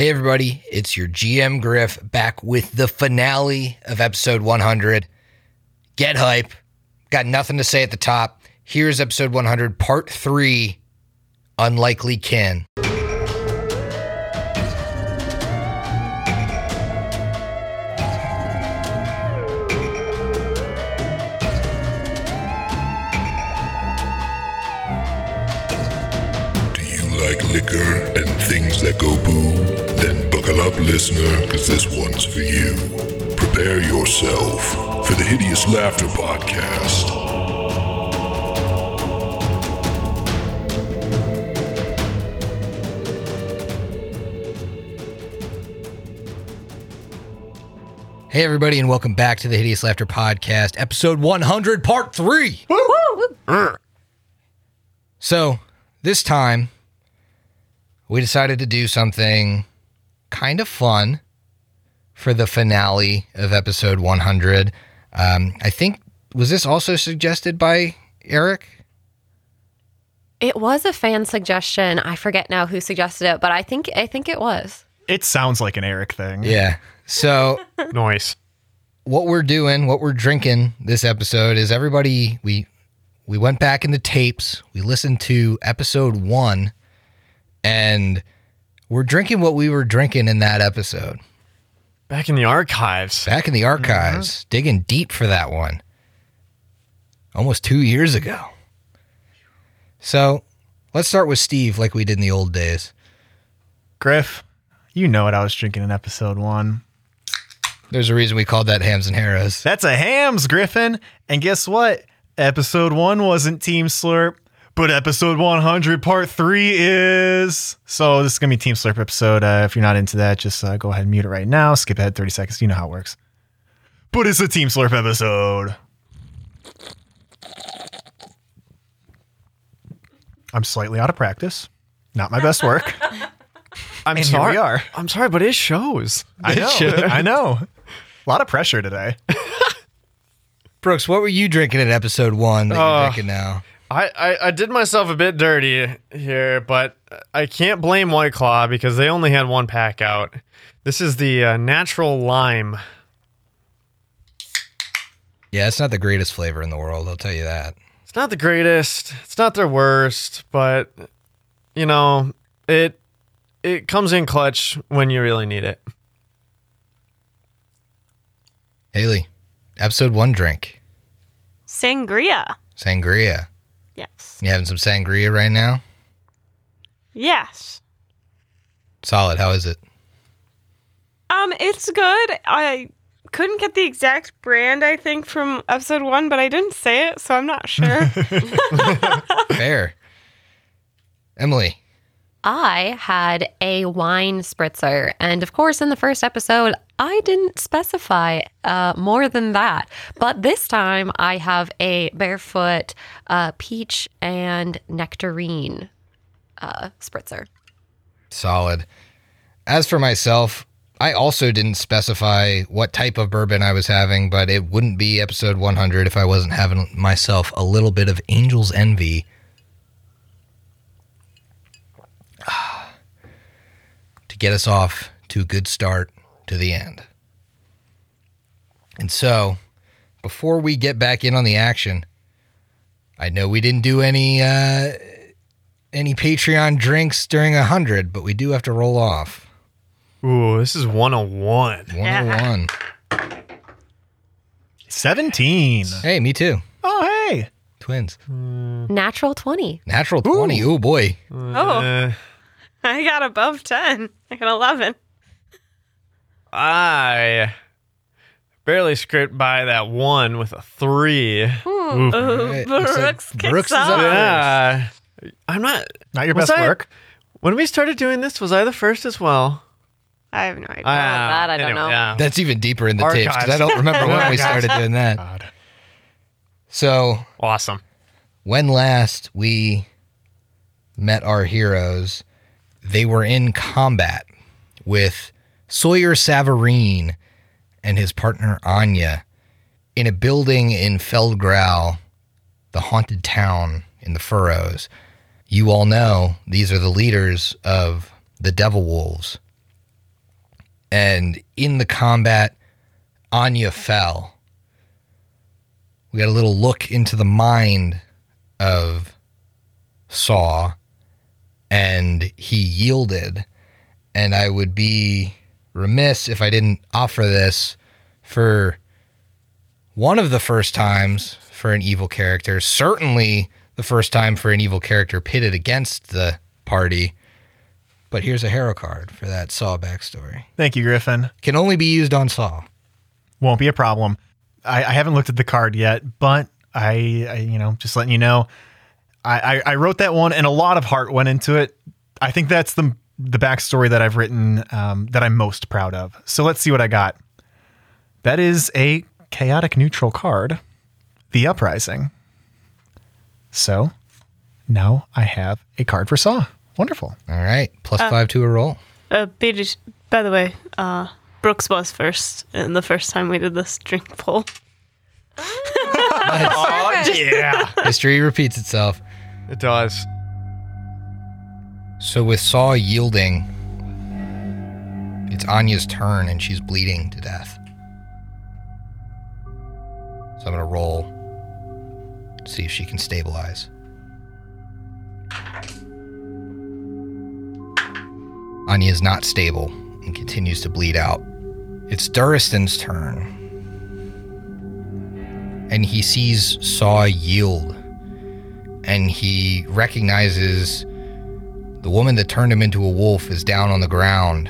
Hey, everybody, it's your GM Griff back with the finale of episode 100. Get hype. Got nothing to say at the top. Here's episode 100, part three Unlikely Kin. Do you like liquor and things that go boo? Then buckle up, listener, because this one's for you. Prepare yourself for the Hideous Laughter Podcast. Hey, everybody, and welcome back to the Hideous Laughter Podcast, episode 100, part three. So, this time, we decided to do something kind of fun for the finale of episode 100. Um, I think, was this also suggested by Eric? It was a fan suggestion. I forget now who suggested it, but I think I think it was. It sounds like an Eric thing. Yeah. So, Noise. what we're doing, what we're drinking this episode is everybody we we went back in the tapes, we listened to episode 1 and we're drinking what we were drinking in that episode. Back in the archives. Back in the archives, mm-hmm. digging deep for that one. Almost 2 years ago. So, let's start with Steve like we did in the old days. Griff, you know what I was drinking in episode one. There's a reason we called that Hams and Harrows. That's a hams, Griffin. And guess what? Episode one wasn't Team Slurp, but episode 100, part three is. So this is going to be Team Slurp episode. Uh, if you're not into that, just uh, go ahead and mute it right now. Skip ahead 30 seconds. You know how it works. But it's a Team Slurp episode. I'm slightly out of practice. Not my best work. I'm And here we are. I'm sorry, but it shows. I know. I know. A lot of pressure today. Brooks, what were you drinking in episode 1 that you're Uh, drinking now? I, I, I did myself a bit dirty here, but I can't blame White Claw because they only had one pack out. This is the uh, natural lime. Yeah, it's not the greatest flavor in the world, I'll tell you that. It's not the greatest. It's not their worst, but you know it it comes in clutch when you really need it. Haley, episode one drink, Sangria. sangria. Yes. You having some sangria right now? Yes. Solid. How is it? Um, it's good. I couldn't get the exact brand, I think, from episode one, but I didn't say it, so I'm not sure. Fair. Emily, I had a wine spritzer, and of course, in the first episode, I didn't specify uh, more than that. But this time, I have a barefoot uh, peach and nectarine uh, spritzer. solid. As for myself, I also didn't specify what type of bourbon I was having, but it wouldn't be episode 100 if I wasn't having myself a little bit of Angel's Envy. Get us off to a good start to the end. And so, before we get back in on the action, I know we didn't do any uh, any Patreon drinks during a hundred, but we do have to roll off. Ooh, this is 101. 101. 17. Hey, me too. Oh, hey. Twins. Natural 20. Natural 20. Oh boy. oh, Uh, I got above 10. I got 11. I barely scraped by that one with a three. Ooh, Right, looks like Brooks kicks Brooks is off. up. Yeah. I'm not. Not your Was best I- work. When we started doing this, was I the first as well? I have no idea. Ah, that I don't know. Yeah. That's even deeper in the tapes because I don't remember when we started doing that. God. So, Awesome. when last we met our heroes, they were in combat with Sawyer Savarine and his partner Anya in a building in Feldgrau, the haunted town in the Furrows. You all know these are the leaders of the Devil Wolves. And in the combat, Anya fell. We got a little look into the mind of Saw, and he yielded. And I would be remiss if I didn't offer this for one of the first times for an evil character, certainly the first time for an evil character pitted against the party. But here's a hero card for that Saw backstory. Thank you, Griffin. Can only be used on Saw. Won't be a problem. I, I haven't looked at the card yet, but I, I you know, just letting you know, I, I, I wrote that one and a lot of heart went into it. I think that's the the backstory that I've written um, that I'm most proud of. So let's see what I got. That is a chaotic neutral card, the Uprising. So now I have a card for Saw. Wonderful. All right. Plus five to a roll. Uh, Beta, by the way, uh, Brooks was first, in the first time we did this drink poll. Oh, yeah. History repeats itself. It does. So with Saw yielding, it's Anya's turn and she's bleeding to death. So I'm gonna roll, see if she can stabilize. Anya is not stable and continues to bleed out. It's Duristan's turn. And he sees Saw yield. And he recognizes the woman that turned him into a wolf is down on the ground,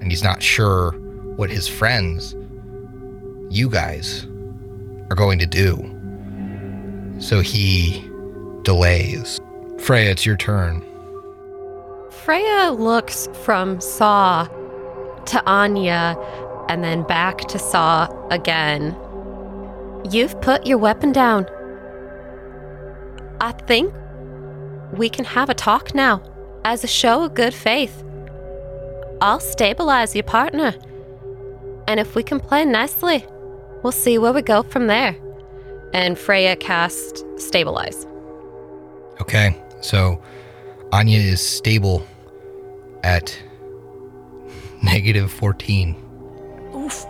and he's not sure what his friends, you guys, are going to do. So he delays. Freya, it's your turn. Freya looks from Saw to Anya and then back to Saw again. You've put your weapon down. I think we can have a talk now as a show of good faith. I'll stabilize your partner. And if we can play nicely, we'll see where we go from there. And Freya cast stabilize. Okay, so Anya is stable at negative 14. Oof.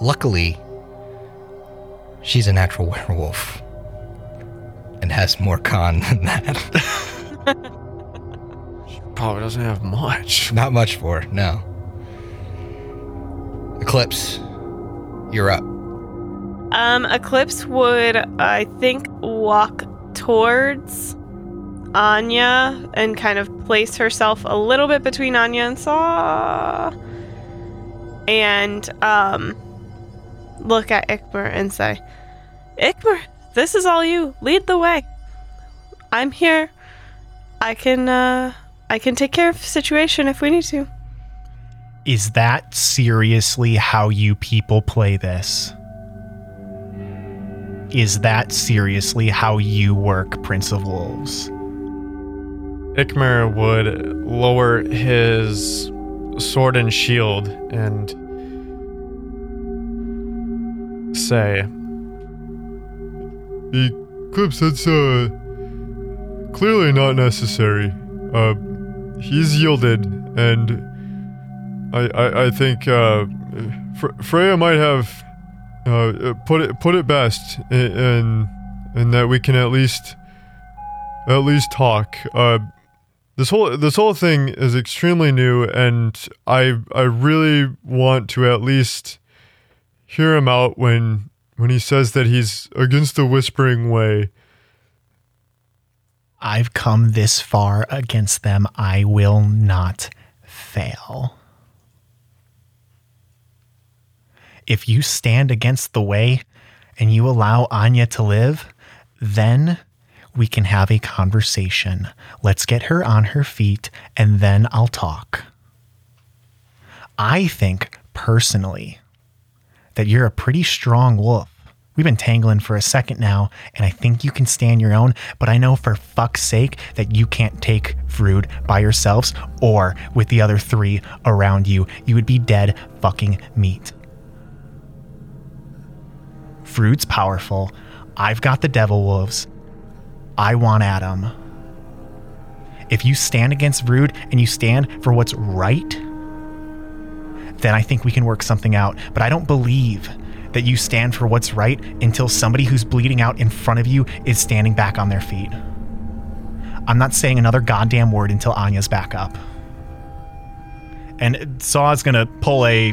Luckily, she's a natural werewolf and has more con than that. Probably doesn't have much. Not much for no. Eclipse, you're up. Um, Eclipse would, I think, walk towards Anya and kind of place herself a little bit between Anya and Saw. And um, look at Ikmer and say, Ikmer, this is all you. Lead the way. I'm here. I can, uh, I can take care of the situation if we need to. Is that seriously how you people play this? Is that seriously how you work, Prince of Wolves? Ikmer would lower his sword and shield and say, Eclipse, that's uh, clearly not necessary. Uh, he's yielded, and I, I, I think uh, Fre- Freya might have uh, put it put it best, in in that we can at least at least talk. Uh, this whole this whole thing is extremely new, and I I really want to at least hear him out when when he says that he's against the Whispering Way. I've come this far against them. I will not fail. If you stand against the way and you allow Anya to live, then we can have a conversation. Let's get her on her feet and then I'll talk. I think personally that you're a pretty strong wolf. We've been tangling for a second now, and I think you can stand your own, but I know for fuck's sake that you can't take Vrood by yourselves or with the other three around you. You would be dead fucking meat. Vrood's powerful. I've got the devil wolves. I want Adam. If you stand against Vrood and you stand for what's right, then I think we can work something out. But I don't believe that you stand for what's right until somebody who's bleeding out in front of you is standing back on their feet. I'm not saying another goddamn word until Anya's back up. And Saw is gonna pull a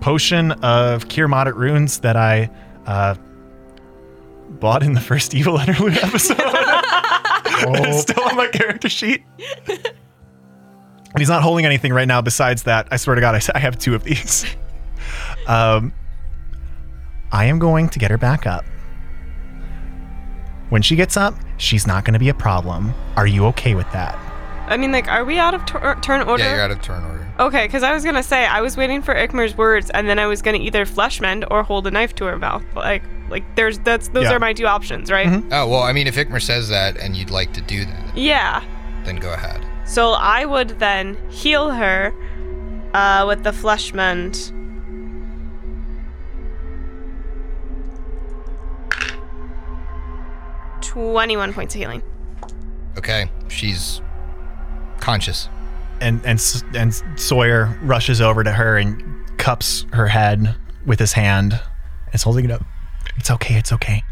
potion of Cure Moderate Wounds that I uh, bought in the first Evil Interlude episode. it's still on my character sheet. And he's not holding anything right now besides that. I swear to God, I have two of these. Um, I am going to get her back up. When she gets up, she's not going to be a problem. Are you okay with that? I mean, like, are we out of tur- turn order? Yeah, you're out of turn order. Okay, because I was gonna say I was waiting for Ikmer's words, and then I was gonna either flesh mend or hold a knife to her mouth. Like, like there's that's those Yeah. are my two options, right? Oh, well, I mean, if Ikmer says that and you'd like to do that, Yeah. then go ahead. So I would then heal her uh, with the flesh mend. Twenty-one points of healing. Okay, she's conscious. And and and Sawyer rushes over to her and cups her head with his hand. And is holding it up. It's okay. It's okay.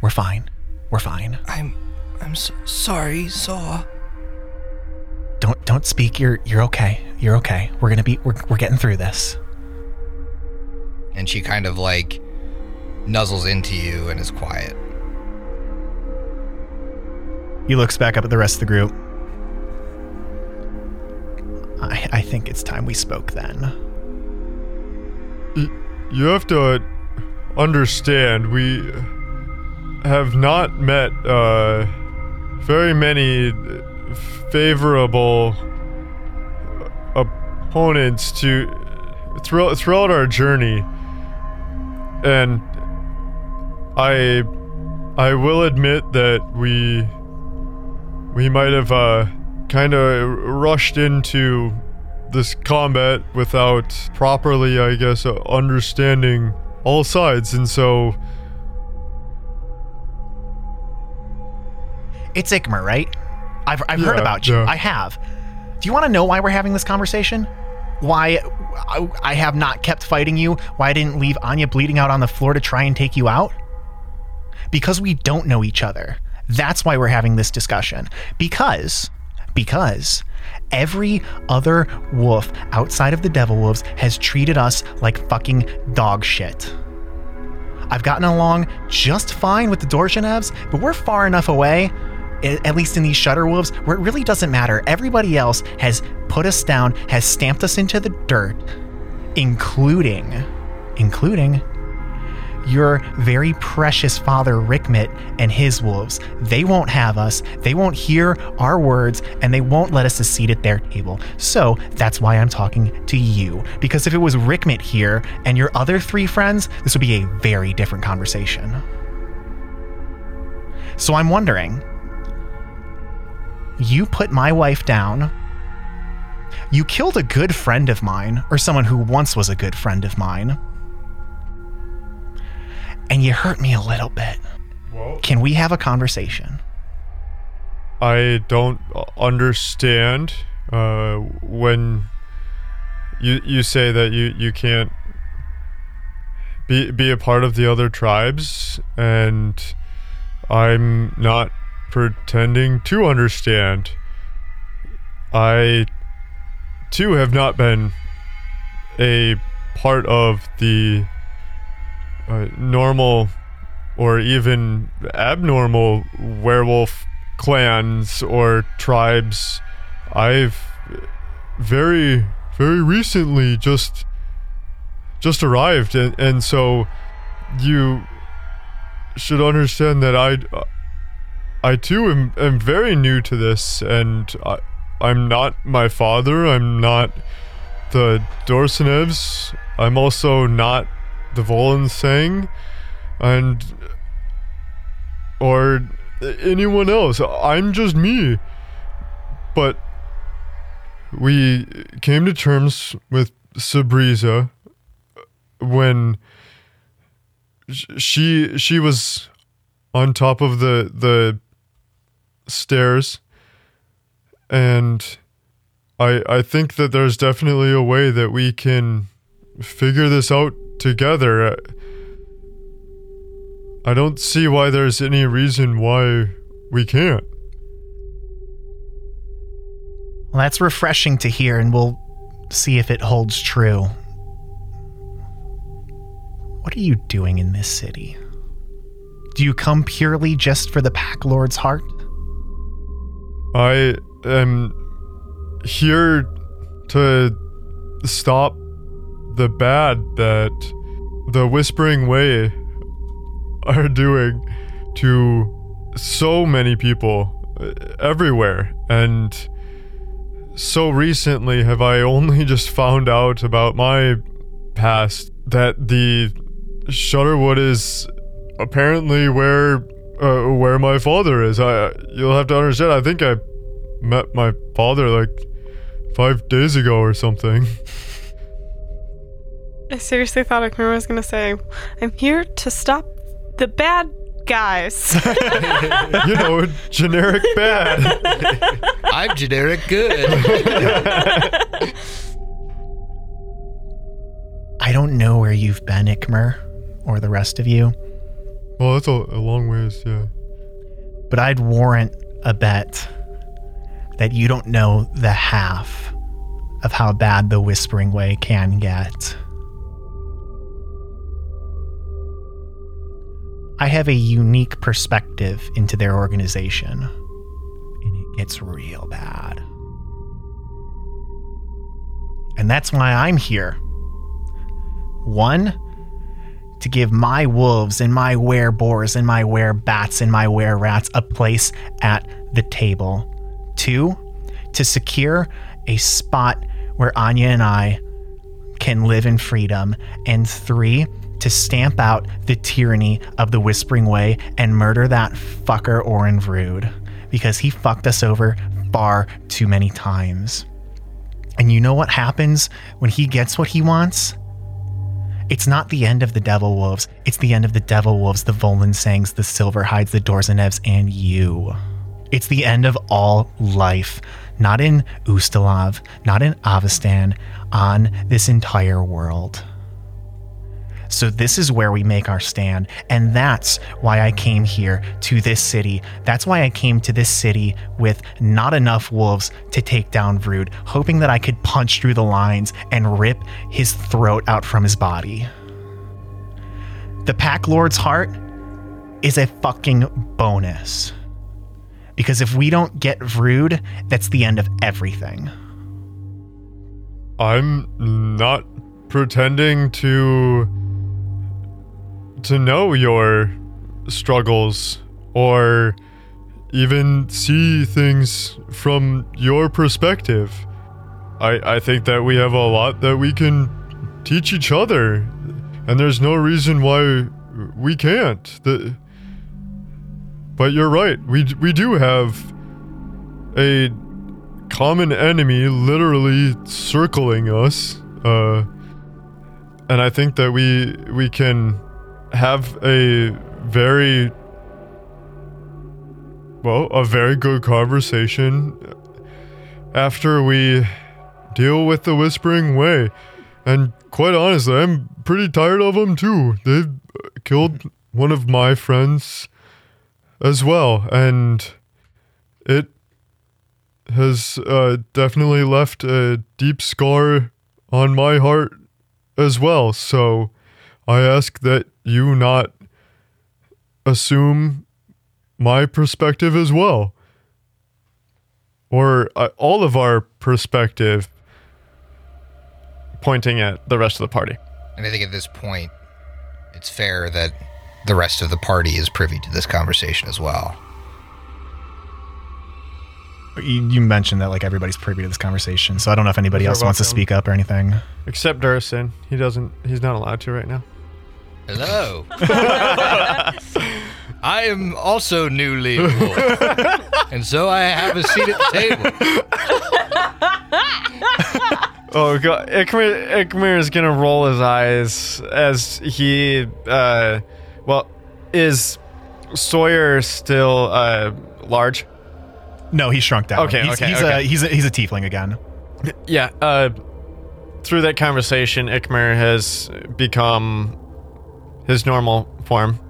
We're fine. We're fine. I'm, I'm so sorry, Saw. Don't don't speak. You're you're okay. You're okay. We're gonna be. We're we're getting through this. And she kind of like nuzzles into you and is quiet. He looks back up at the rest of the group. I, I think it's time we spoke then. You have to understand, we have not met uh, very many favorable opponents to throughout, throughout our journey, and I I will admit that we we might have uh, kind of rushed into this combat without properly, I guess, uh, understanding all sides, and so It's Ikmer, right? I've, I've heard about you. yeah. I have. Do you want to know why we're having this conversation? Why I, I have not kept fighting you? Why I didn't leave Anya bleeding out on the floor to try and take you out? Because we don't know each other. That's why we're having this discussion. Because, because every other wolf outside of the Devil Wolves has treated us like fucking dog shit. I've gotten along just fine with the Dorshanevs, but we're far enough away, at least in these Shudderwoods, where it really doesn't matter. Everybody else has put us down, has stamped us into the dirt, including, including your very precious father Rickmit and his wolves. They won't have us, they won't hear our words, and they won't let us a seat at their table. So that's why I'm talking to you. Because if it was Rickmit here and your other three friends, this would be a very different conversation. So I'm wondering you put my wife down. You killed a good friend of mine, or someone who once was a good friend of mine. And you hurt me a little bit. Can we have a conversation? I don't understand uh, when you you say that you you can't be be a part of the other tribes, and I'm not pretending to understand. I too have not been a part of the uh, normal or even abnormal werewolf clans or tribes. I've very very recently just just arrived and, and so you should understand that I I too am, am very new to this and I, I'm not my father, I'm not the Dorsanevs, I'm also not the Volensang and or anyone else. I'm just me. But we came to terms with Sabriza when she she was on top of the the stairs and I I think that there's definitely a way that we can figure this out together. I don't see why there's any reason why we can't. Well, that's refreshing to hear, and we'll see if it holds true. What are you doing in this city? Do you come purely just for the Pack Lord's heart? I am here to stop the bad that the Whispering Way are doing to so many people uh, everywhere. And so recently have I only just found out about my past that the Shudderwood is apparently where uh, where my father is. I you'll have to understand. I think I met my father like five days ago or something. I seriously thought Akmir was gonna say, "I'm here to stop the bad guys." you know, generic bad. I'm generic good. I don't know where you've been, Ikmer, or the rest of you, Well, that's a, a long ways, yeah. but I'd warrant a bet that you don't know the half of how bad the Whispering Way can get. I have a unique perspective into their organization, and it gets real bad. And that's why I'm here. One, to give my wolves and my were-boars and my were-bats and my were-rats a place at the table. Two, to secure a spot where Anya and I can live in freedom. And three, to stamp out the tyranny of the Whispering Way and murder that fucker Auren Vrood because he fucked us over far too many times. And you know what happens when he gets what he wants? It's not the end of the Devil Wolves. It's the end of the Devil Wolves, the Volansangs, the Silverhides, the Dorzenevs, and you. It's the end of all life. Not in Ustalav, not in Avistan, on this entire world. So, this is where we make our stand. And that's why I came here to this city. That's why I came to this city with not enough wolves to take down Vrood, hoping that I could punch through the lines and rip his throat out from his body. The Pack Lord's heart is a fucking bonus. Because if we don't get Vrood, that's the end of everything. I'm not pretending to to know your struggles or even see things from your perspective. I I think that we have a lot that we can teach each other and there's no reason why we can't. The But you're right. We we do have a common enemy literally circling us uh and i think that we we can have a very well a very good conversation after we deal with the whispering way and quite honestly i'm pretty tired of them too they've killed one of my friends as well and it has uh, definitely left a deep scar on my heart as well. So I ask that you not assume my perspective as well, or uh, all of our perspective, pointing at the rest of the party. And I think at this point, it's fair that the rest of the party is privy to this conversation as well. You, you mentioned that like everybody's privy to this conversation, so I don't know if anybody Sure else wants to speak up or anything. Except Durston, he doesn't. He's not allowed to right now. Hello. I am also newly wolf, and so I have a seat at the table. Oh god, Ikmer, Ikmer is gonna roll his eyes as he, uh, well, is Sawyer still uh large? No, he shrunk down. Okay, he's, okay, he's okay. a he's a he's a tiefling again. Yeah. Uh, through that conversation, Ikmer has become his normal form,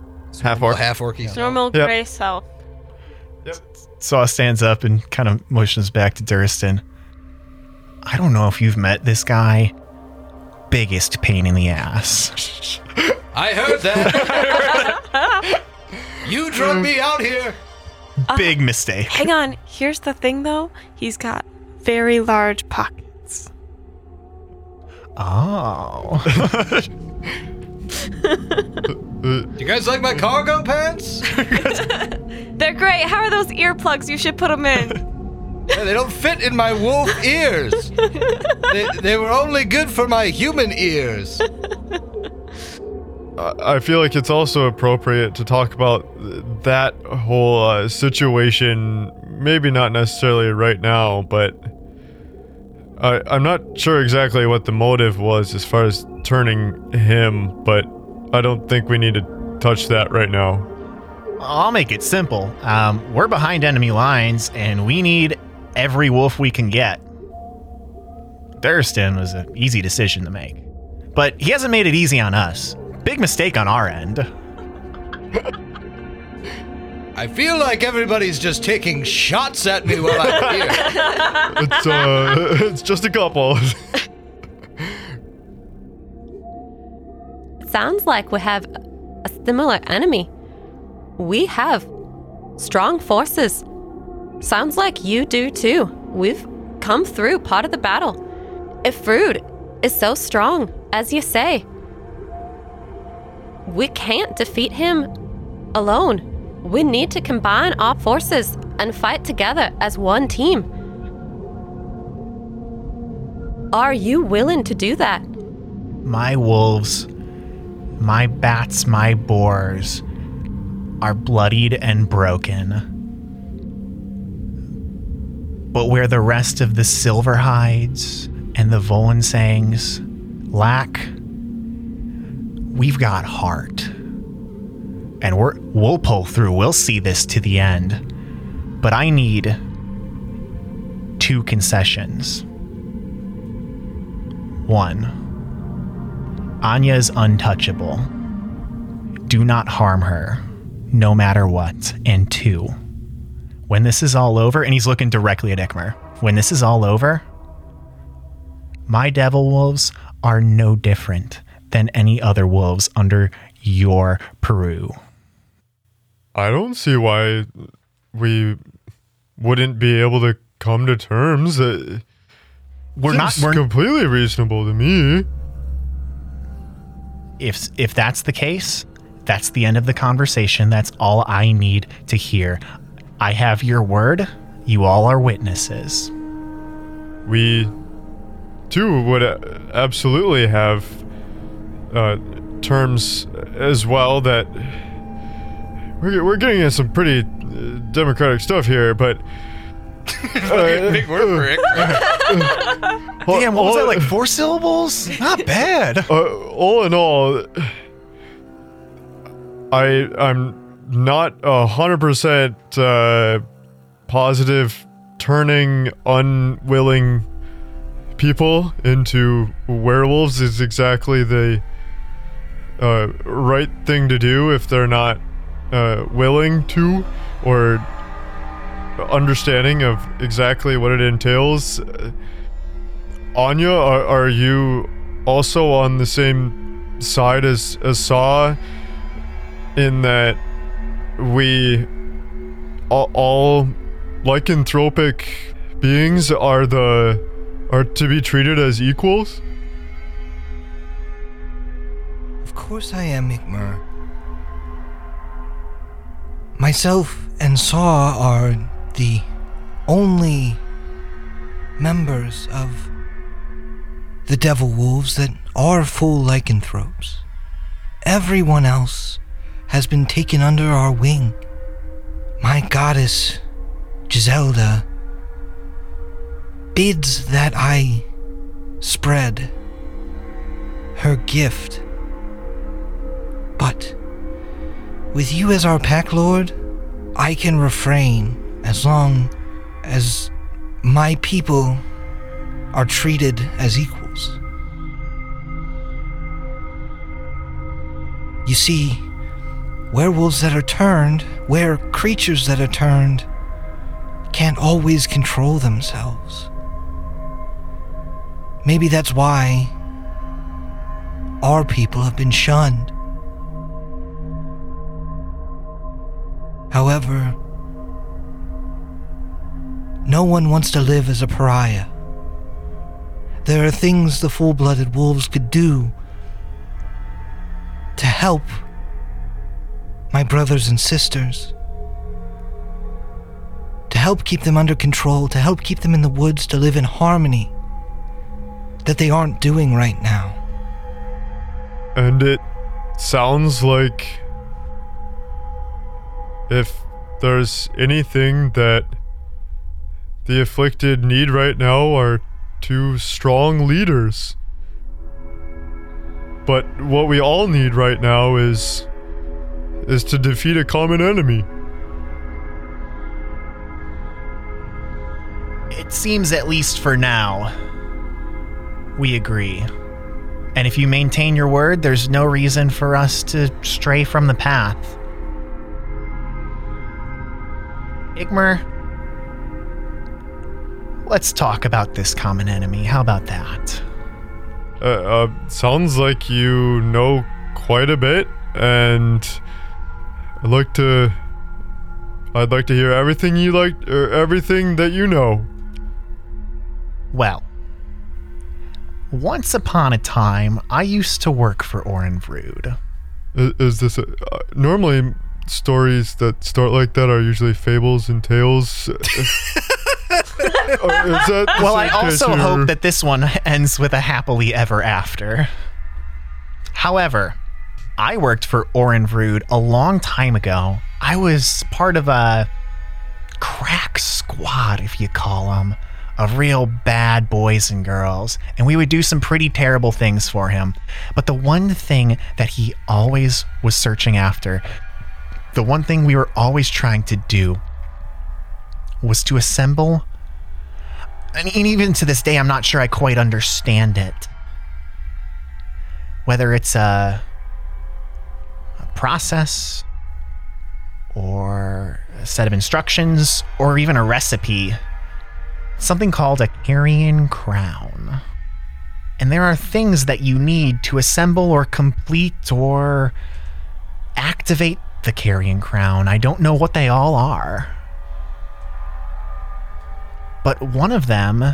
half orc. Half orc. Normal Yep. gray self. Saw stands up and kind of motions back to Durston. I don't know if you've met this guy. Biggest pain in the ass. I heard that. you drug me out here. Big uh, mistake. Hang on. Here's the thing, though. He's got very large pockets. Oh. Do you guys like my cargo pants? They're great. How are those earplugs? You should put them in. Yeah, they don't fit in my wolf ears. they, they were only good for my human ears. I I feel like it's also appropriate to talk about that whole uh, situation. Maybe not necessarily right now, but I, I'm not sure exactly what the motive was as far as turning him. But I don't think we need to touch that right now. I'll make it simple. Um, we're behind enemy lines, and we need every wolf we can get. Durston was an easy decision to make. But he hasn't made it easy on us. Big mistake on our end. I feel like everybody's just taking shots at me while I'm here. It's uh, it's just a couple. Sounds like we have a similar enemy. We have strong forces. Sounds like you do too. We've come through part of the battle. If Vrood is so strong, as you say, we can't defeat him alone. We need to combine our forces and fight together as one team. Are you willing to do that? My wolves, my bats, my boars are bloodied and broken. But where the rest of the Silverhides and the Volensangs lack, we've got heart. And we're, we'll pull through. We'll see this to the end. But I need two concessions. One, Anya is untouchable. Do not harm her, no matter what. And two, when this is all over, and he's looking directly at Ikmer, when this is all over, my devil wolves are no different than any other wolves under your purview. I don't see why we wouldn't be able to come to terms. Uh, We're not. We're, completely reasonable to me. if if that's the case, that's the end of the conversation. That's all I need to hear. I have your word. You all are witnesses. We too would uh, absolutely have uh, terms as well that we're, we're getting at some pretty uh, democratic stuff here, but. Uh, Big word for it. Damn, what was that like? Four syllables? Not bad. uh, all in all, I I'm not a hundred percent uh, positive turning unwilling people into werewolves is exactly the uh, right thing to do if they're not uh, willing to or understanding of exactly what it entails. Uh, Anya, are, are you also on the same side as, as Saw in that we all, all lycanthropic beings are the are to be treated as equals? Of course I am, Ikmer. Myself and Saw are the only members of the Devil Wolves that are full lycanthropes. Everyone else has been taken under our wing. My goddess, Giselda, bids that I spread her gift. But with you as our pack lord, I can refrain as long as my people are treated as equals. You see, werewolves that are turned, were creatures that are turned, can't always control themselves. Maybe that's why our people have been shunned. However, no one wants to live as a pariah. There are things the full blooded wolves could do to help my brothers and sisters. To help keep them under control, to help keep them in the woods to live in harmony that they aren't doing right now. And it sounds like if there's anything that the afflicted need right now are two strong leaders. But what we all need right now is is to defeat a common enemy. It seems, at least for now, we agree. And if you maintain your word, there's no reason for us to stray from the path. Ikmer, let's talk about this common enemy. How about that? Uh, uh, sounds like you know quite a bit, and I'd like to. I'd like to hear everything you like, or everything that you know. Well, once upon a time, I used to work for Auren Vrood. Is, is this a, uh, normally stories that start like that are usually fables and tales? Or is that the Well, I also here? hope that this one ends with a happily ever after. However, I worked for Auren Vrood a long time ago. I was part of a crack squad, if you call them, of real bad boys and girls, and we would do some pretty terrible things for him. But the one thing that he always was searching after, the one thing we were always trying to do, was to assemble and even to this day, I'm not sure I quite understand it. Whether it's a, a process, or a set of instructions, or even a recipe. Something called a carrion crown. And there are things that you need to assemble or complete or activate the carrion crown. I don't know what they all are but one of them,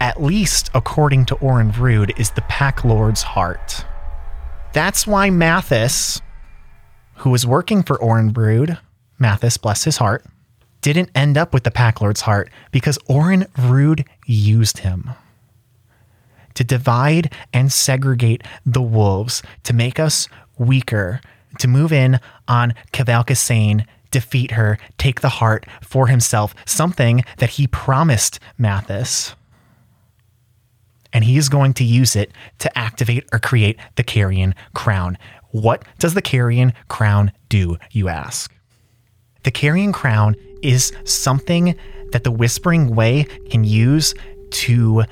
at least according to Auren Vrood, is the Pack Lord's heart. That's why Mathis, who was working for Auren Vrood, Mathis, bless his heart, didn't end up with the Pack Lord's heart because Auren Vrood used him to divide and segregate the wolves, to make us weaker, to move in on Kavalka Sane, defeat her, take the heart for himself, something that he promised Mathis. And he is going to use it to activate or create the Carrion Crown. What does the Carrion Crown do, you ask? The Carrion Crown is something that the Whispering Way can use to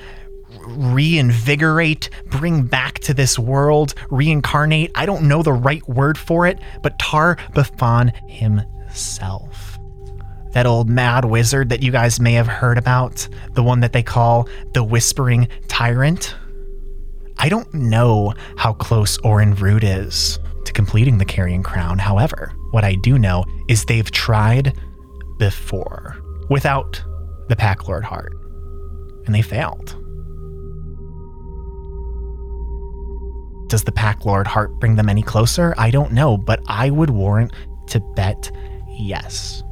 reinvigorate, bring back to this world, reincarnate. I don't know the right word for it, but Tar Bafan himself. That old mad wizard that you guys may have heard about, the one that they call the Whispering Tyrant. I don't know how close Auren Vrood is to completing the Carrion Crown. However, what I do know is they've tried before without the Pack Lord heart, and they failed. Does the Pack Lord heart bring them any closer? I don't know, but I would warrant to bet yes.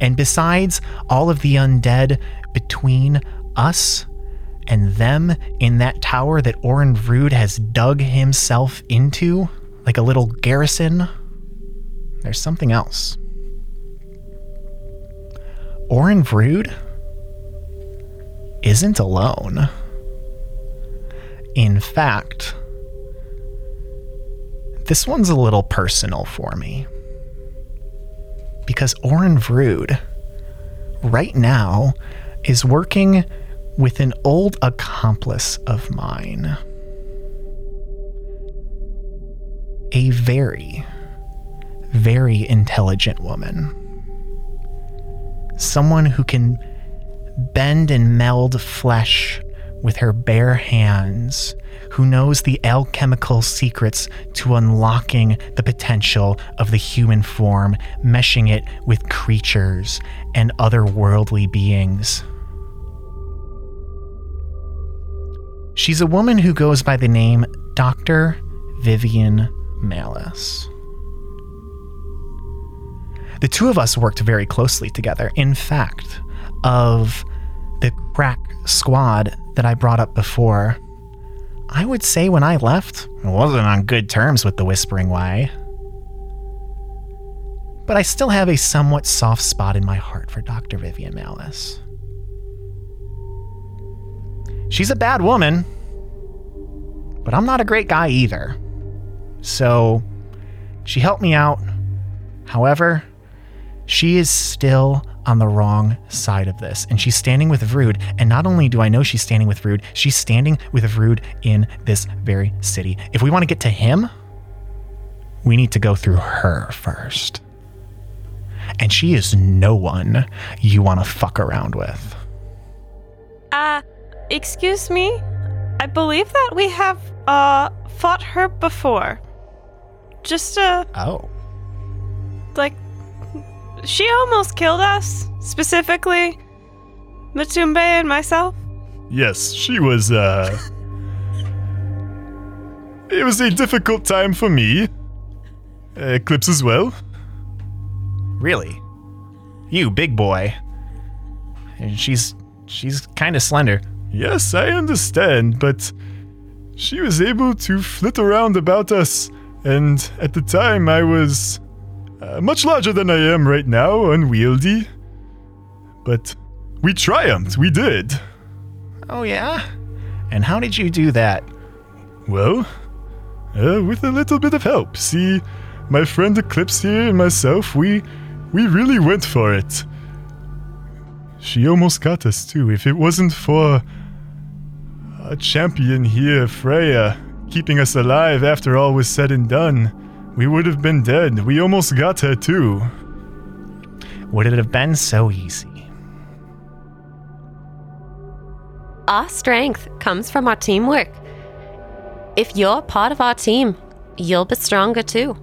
And besides all of the undead between us and them in that tower that Auren Vrood has dug himself into, like a little garrison, there's something else. Auren Vrood isn't alone. In fact, this one's a little personal for me. Because Auren Vrood, right now, is working with an old accomplice of mine. a very, very intelligent woman. Someone who can bend and meld flesh with her bare hands, who knows the alchemical secrets to unlocking the potential of the human form, meshing it with creatures and otherworldly beings. She's a woman who goes by the name Dr. Vivian Malice. The two of us worked very closely together. In fact, of the crack squad that I brought up before, I would say when I left, I wasn't on good terms with the Whispering Way. But I still have a somewhat soft spot in my heart for Dr. Vivian Malice. She's a bad woman, but I'm not a great guy either. So she helped me out. However, she is still on the wrong side of this. And she's standing with Vrood. And not only do I know she's standing with Vrood, she's standing with Vrood in this very city. If we want to get to him, we need to go through her first. And she is no one you want to fuck around with. Uh, excuse me? I believe that we have, uh, fought her before. Just, uh, Oh. like, she almost killed us, specifically Matumbe and myself. Yes, she was, uh. it was a difficult time for me. Eclipse as well. Really? You, big boy. And she's she's kind of slender. Yes, I understand, but she was able to flit around about us, and at the time I was uh, much larger than I am right now, unwieldy. But we triumphed, we did. Oh yeah. And how did you do that? Well, uh, with a little bit of help. See, my friend Eclipse here and myself, we we really went for it. She almost got us too. If it wasn't for a champion here, Freya, keeping us alive after all was said and done, we would have been dead. We almost got her too. Would it have been so easy? Our strength comes from our teamwork. If you're part of our team, you'll be stronger too.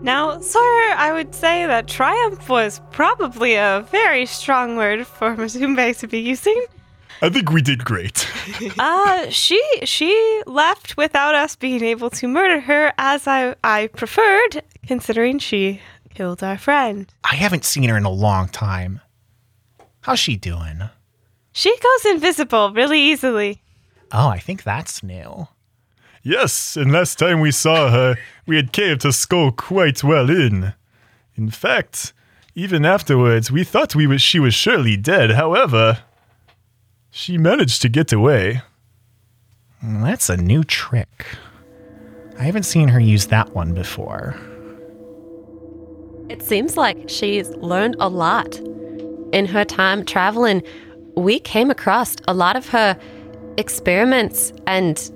Now, sir, I would say that triumph was probably a very strong word for Matumbe to be using. I think we did great. Uh, she she left without us being able to murder her as I I preferred, considering she killed our friend. I haven't seen her in a long time. How's she doing? She goes invisible really easily. Oh, I think that's new. Yes, and last time we saw her, we had caved her skull quite well in. In fact, even afterwards, we thought we was, she was surely dead. However, she managed to get away. That's a new trick. I haven't seen her use that one before. It seems like she's learned a lot. In her time traveling, we came across a lot of her experiments and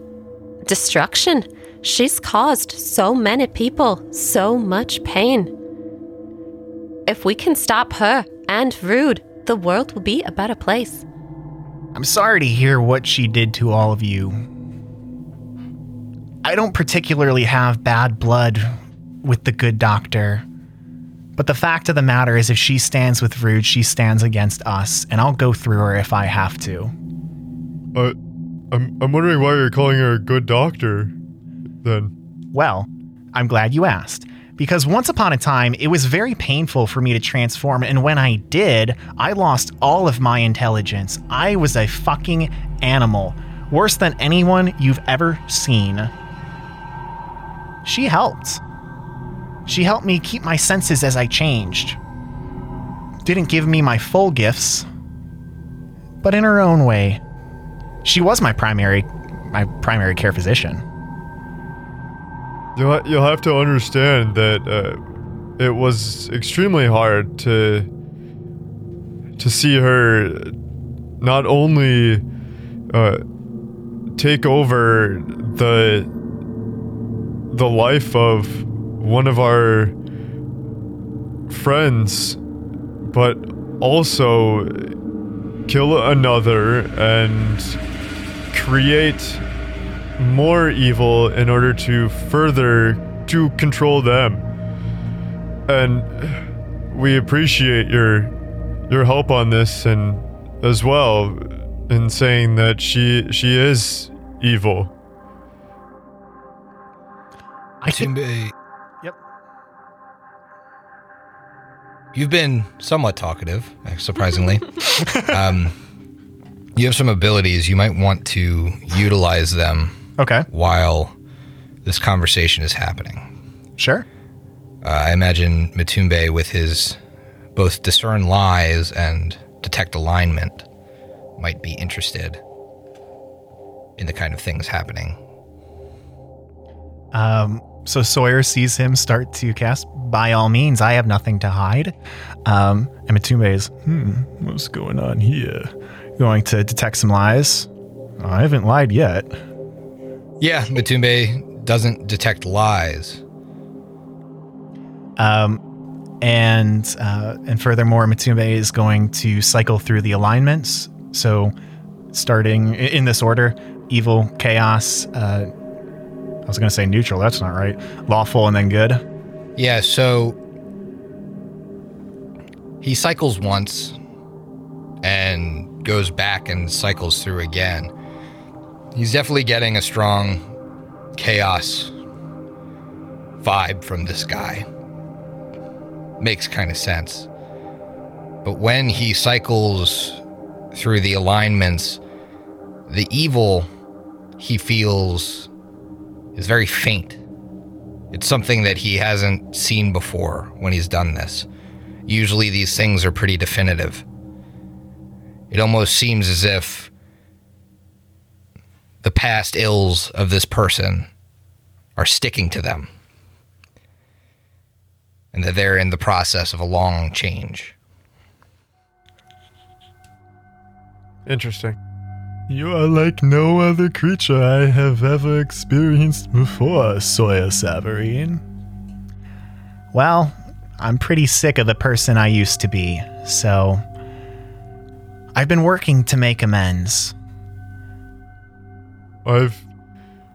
destruction. She's caused so many people so much pain. If we can stop her and Vrood, the world will be a better place. I'm sorry to hear what she did to all of you. I don't particularly have bad blood with the good doctor. But the fact of the matter is, if she stands with Vrood, she stands against us, and I'll go through her if I have to. Uh, I'm, I'm wondering why you're calling her a good doctor, then. Well, I'm glad you asked. Because once upon a time, it was very painful for me to transform, and when I did, I lost all of my intelligence. I was a fucking animal. Worse than anyone you've ever seen. She helped. She helped me keep my senses as I changed. Didn't give me my full gifts, but in her own way. She was my primary my primary care physician. You'll, you'll have to understand that uh, it was extremely hard to to see her not only uh, take over the the life of one of our friends, but also kill another and create more evil in order to further to control them. And we appreciate your your help on this and as well in saying that she she is evil. I think. Timbe, Yep. you've been somewhat talkative, surprisingly. um, you have some abilities. You might want to utilize them Okay. while this conversation is happening. Sure. Uh, I imagine Matumbe, with his both discern lies and detect alignment, might be interested in the kind of things happening. Um, so Sawyer sees him start to cast. By all means, I have nothing to hide. Um, and Matumbe is, hmm, what's going on here? Going to detect some lies. I haven't lied yet. Yeah, Matumbe doesn't detect lies. Um, and uh, and furthermore, Matumbe is going to cycle through the alignments. So, starting in this order: evil, chaos. Uh, I was going to say neutral. That's not right. Lawful, and then good. Yeah, so he cycles once and goes back and cycles through again. He's definitely getting a strong chaos vibe from this guy. Makes kind of sense. But when he cycles through the alignments, the evil he feels is very faint. It's something that he hasn't seen before when he's done this. Usually these things are pretty definitive. It almost seems as if the past ills of this person are sticking to them. And that they're in the process of a long change. Interesting. You are like no other creature I have ever experienced before, Sawyer Savarine. Well, I'm pretty sick of the person I used to be, so I've been working to make amends. I've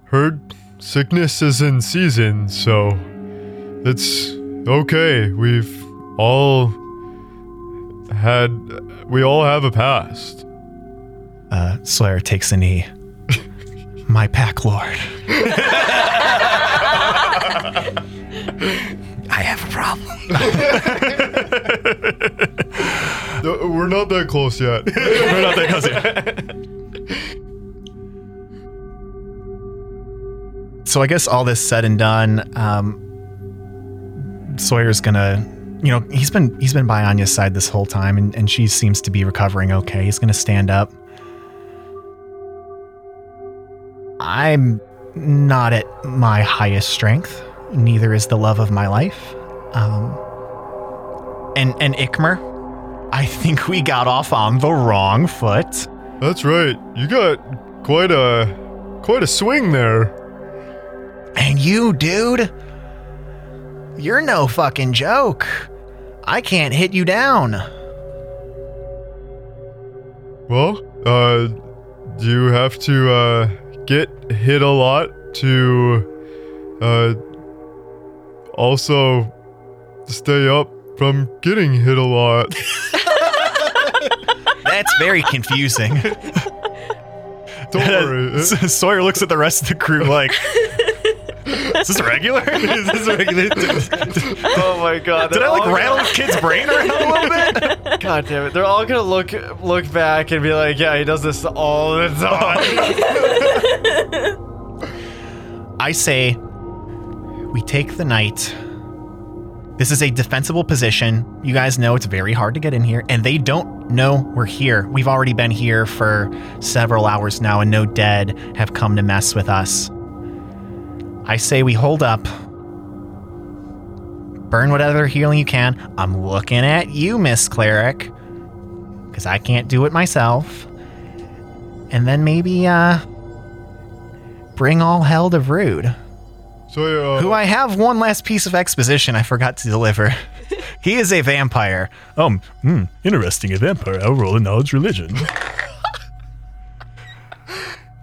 heard sickness is in season, so it's okay. We've all had we all have a past. Uh, Sawyer takes a knee. My pack lord. I have a problem. No, We're not that close yet. We're not that close yet. So I guess all this said and done, um, Sawyer's gonna, you know, he's been he's been by Anya's side this whole time, and, and she seems to be recovering okay. He's gonna stand up. I'm not at my highest strength. Neither is the love of my life. Um, and and Ikmer, I think we got off on the wrong foot. That's right. You got quite a quite a swing there. And you, dude, you're no fucking joke. I can't hit you down. Well, uh, do you have to uh get hit a lot to uh also stay up from getting hit a lot? That's very confusing. Don't worry. Sawyer looks at the rest of the crew like, "Is this regular? Is this regular? Oh my god. did I like all rattle this kid's brain around a little bit?" God damn it. They're all gonna look look back and be like, yeah, he does this all the oh time. I say we take the night. This is a defensible position. You guys know it's very hard to get in here, and they don't know we're here. We've already been here for several hours now, and no dead have come to mess with us. I say we hold up. Burn whatever healing you can. I'm looking at you, Miss Cleric, because I can't do it myself. And then maybe, uh, bring all hell to Vrood. Sawyer, uh, who I have one last piece of exposition I forgot to deliver. he is a vampire. Um, hmm, interesting. A vampire. I'll roll a knowledge religion.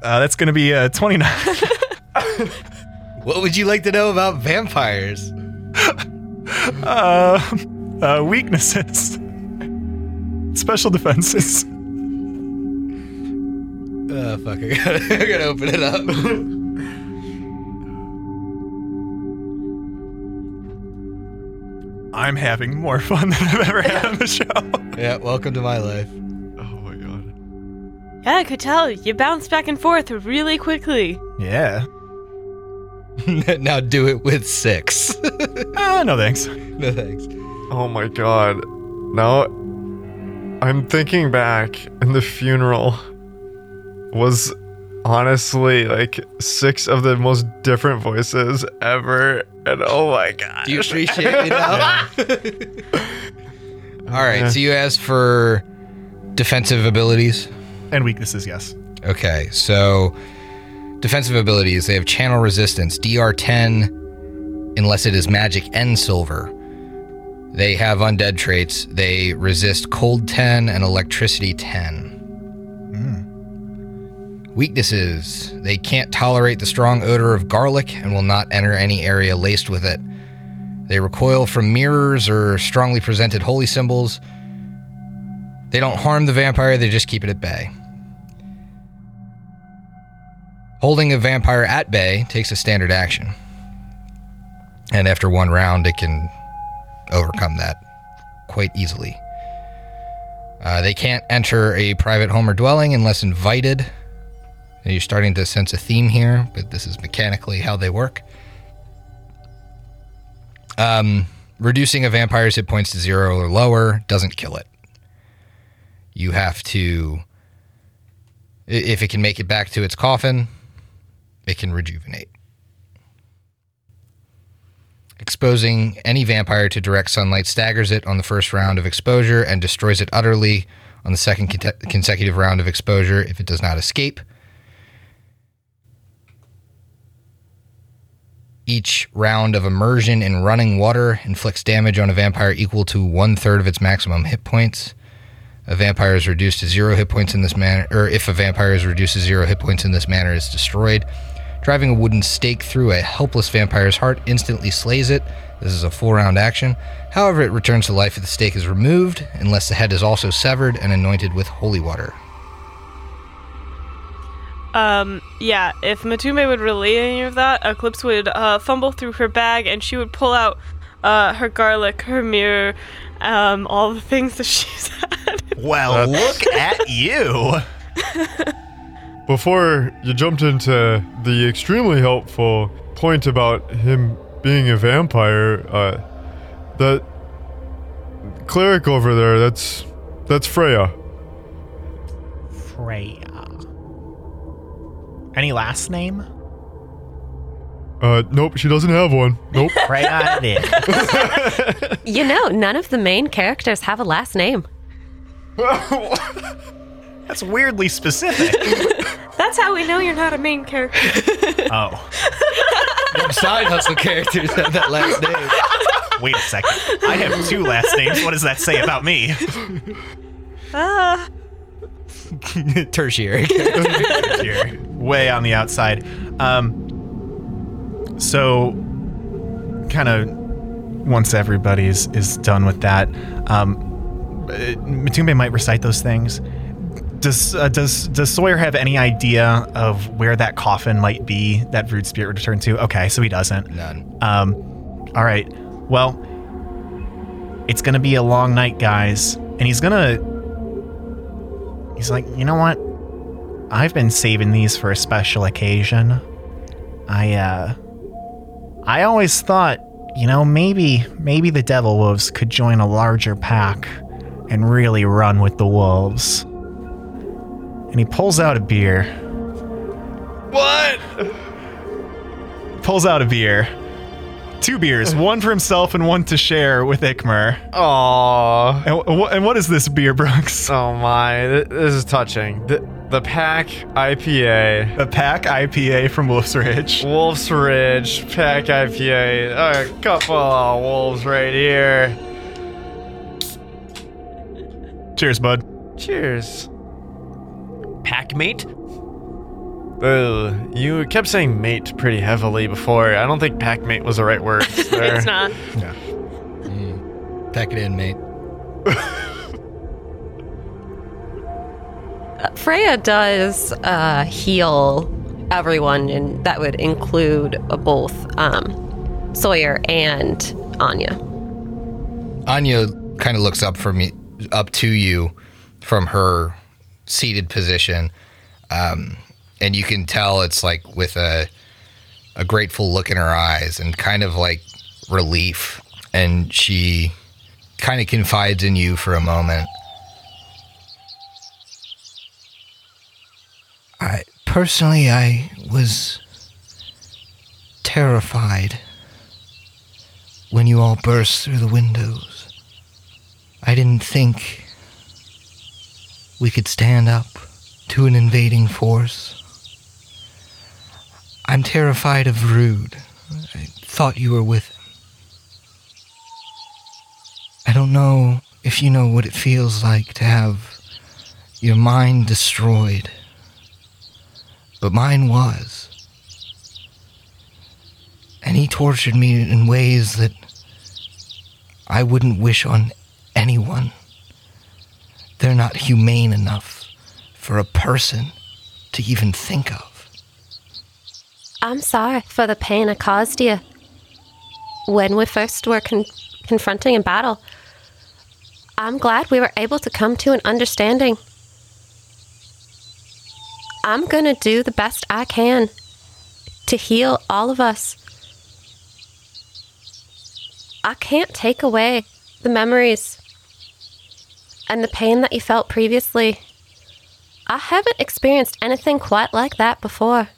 uh, that's going to be uh, 29. What would you like to know about vampires? uh, uh, weaknesses. Special defenses. Uh, fuck, I gotta, I gotta open it up. I'm having more fun than I've ever had on the show. yeah, welcome to my life. oh my god. Yeah, I could tell. You bounce back and forth really quickly. Yeah. now do it with six. Ah, no thanks. no thanks. Oh my god. Now I'm thinking back and the funeral was honestly like six of the most different voices ever. And oh my god. Do you appreciate me now? All right, so you asked for defensive abilities. And weaknesses, yes. Okay, so defensive abilities they have channel resistance, DR10, unless it is magic and silver. They have undead traits. They resist cold 10 and electricity 10. Hmm. Weaknesses they can't tolerate the strong odor of garlic and will not enter any area laced with it. They recoil from mirrors or strongly presented holy symbols. They don't harm the vampire, they just keep it at bay. Holding a vampire at bay takes a standard action. And after one round, it can overcome that quite easily. Uh, they can't enter a private home or dwelling unless invited. And you're starting to sense a theme here, but this is mechanically how they work. Um, reducing a vampire's hit points to zero or lower doesn't kill it. You have to, if it can make it back to its coffin, it can rejuvenate. Exposing any vampire to direct sunlight staggers it on the first round of exposure and destroys it utterly on the second consecutive round of exposure if it does not escape. Each round of immersion in running water inflicts damage on a vampire equal to one third of its maximum hit points. A vampire is reduced to zero hit points in this manner, or if a vampire is reduced to zero hit points in this manner, is destroyed. Driving a wooden stake through a helpless vampire's heart instantly slays it. This is a full round action. However, it returns to life if the stake is removed, unless the head is also severed and anointed with holy water. Um, yeah, if Matumbe would relay any of that, Eclipse would uh, fumble through her bag and she would pull out uh, her garlic, her mirror, um, all the things that she's had. Well, look at you. Before you jumped into the extremely helpful point about him being a vampire, uh, that cleric over there, that's that's Freya. Freya. Any last name? Uh, nope, she doesn't have one. Nope. Freya it is. You know, none of the main characters have a last name. That's weirdly specific. That's how we know you're not a main character. Oh, Side hustle characters have that last name. wait a second. I have two last names. What does that say about me? Ah, Tertiary. Here, way on the outside. Um, so, kind of once everybody is, is done with that, um, uh, Matumbe might recite those things. Does uh, does does Sawyer have any idea of where that coffin might be that Vrood Spirit would return to? Okay, so he doesn't. None. Um, all right. Well, it's gonna be a long night, guys, and he's gonna. He's like, you know what? I've been saving these for a special occasion. I uh, I always thought, you know, maybe maybe the Devil Wolves could join a larger pack and really run with the wolves. And he pulls out a beer. What? Pulls out a beer. Two beers, one for himself and one to share with Ikmer. Aww. And, wh- and what is this beer, Brooks? Oh my, this is touching. Th- the Pack IPA. The Pack IPA from Wolf's Ridge. Wolf's Ridge Pack IPA. A couple of wolves right here. Cheers, bud. Cheers. Pack mate? Ugh, you kept saying mate pretty heavily before. I don't think pack mate was the right word. there. It's not. Pack it in, mate. Freya does uh, heal everyone, and that would include uh, both um, Sawyer and Anya. Anya kind of looks up from you, up to you from her seated position, um, and you can tell it's like with a a grateful look in her eyes and kind of like relief. And she kind of confides in you for a moment. I personally, I was terrified when you all burst through the windows. I didn't think we could stand up to an invading force. I'm terrified of Vrood. I thought you were with him. I don't know if you know what it feels like to have your mind destroyed, but mine was. And he tortured me in ways that I wouldn't wish on anyone. They're not humane enough for a person to even think of. I'm sorry for the pain I caused you. When we first were con- confronting in battle, I'm glad we were able to come to an understanding. I'm gonna do the best I can to heal all of us. I can't take away the memories and the pain that you felt previously. I haven't experienced anything quite like that before.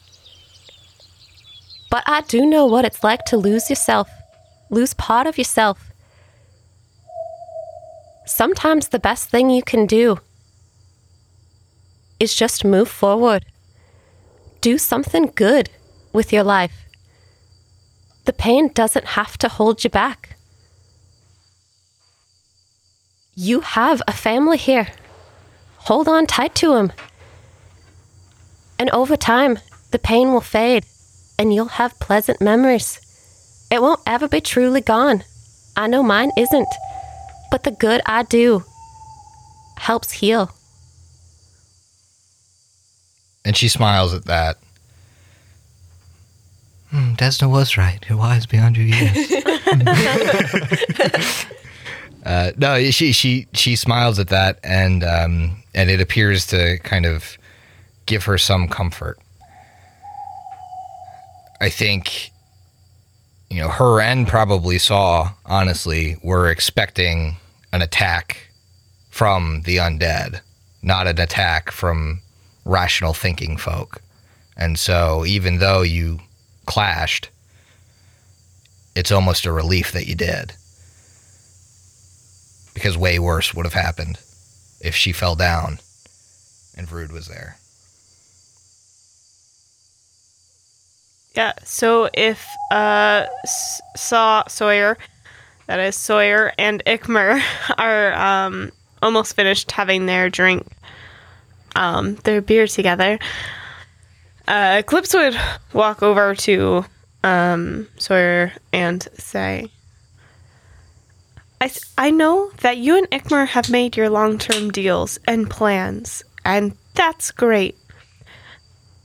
But I do know what it's like to lose yourself, lose part of yourself. Sometimes the best thing you can do is just move forward. Do something good with your life. The pain doesn't have to hold you back. You have a family here. Hold on tight to them. And over time, the pain will fade and you'll have pleasant memories. It won't ever be truly gone. I know mine isn't. But the good I do helps heal. And she smiles at that. Hmm, Desna was right. You're wise beyond your years. uh, no, she she she smiles at that, and um, and it appears to kind of give her some comfort. I think, you know, her and probably Saw, honestly, were expecting an attack from the undead, not an attack from rational thinking folk. And so, even though you clashed, it's almost a relief that you did. Because way worse would have happened if she fell down and Vrood was there. Yeah. So if uh Saw Sawyer, that is Sawyer and Ikmer are um almost finished having their drink, um their beer together, uh Eclipse would walk over to um Sawyer and say. I, I know that you and Ikmer have made your long term deals and plans, and that's great.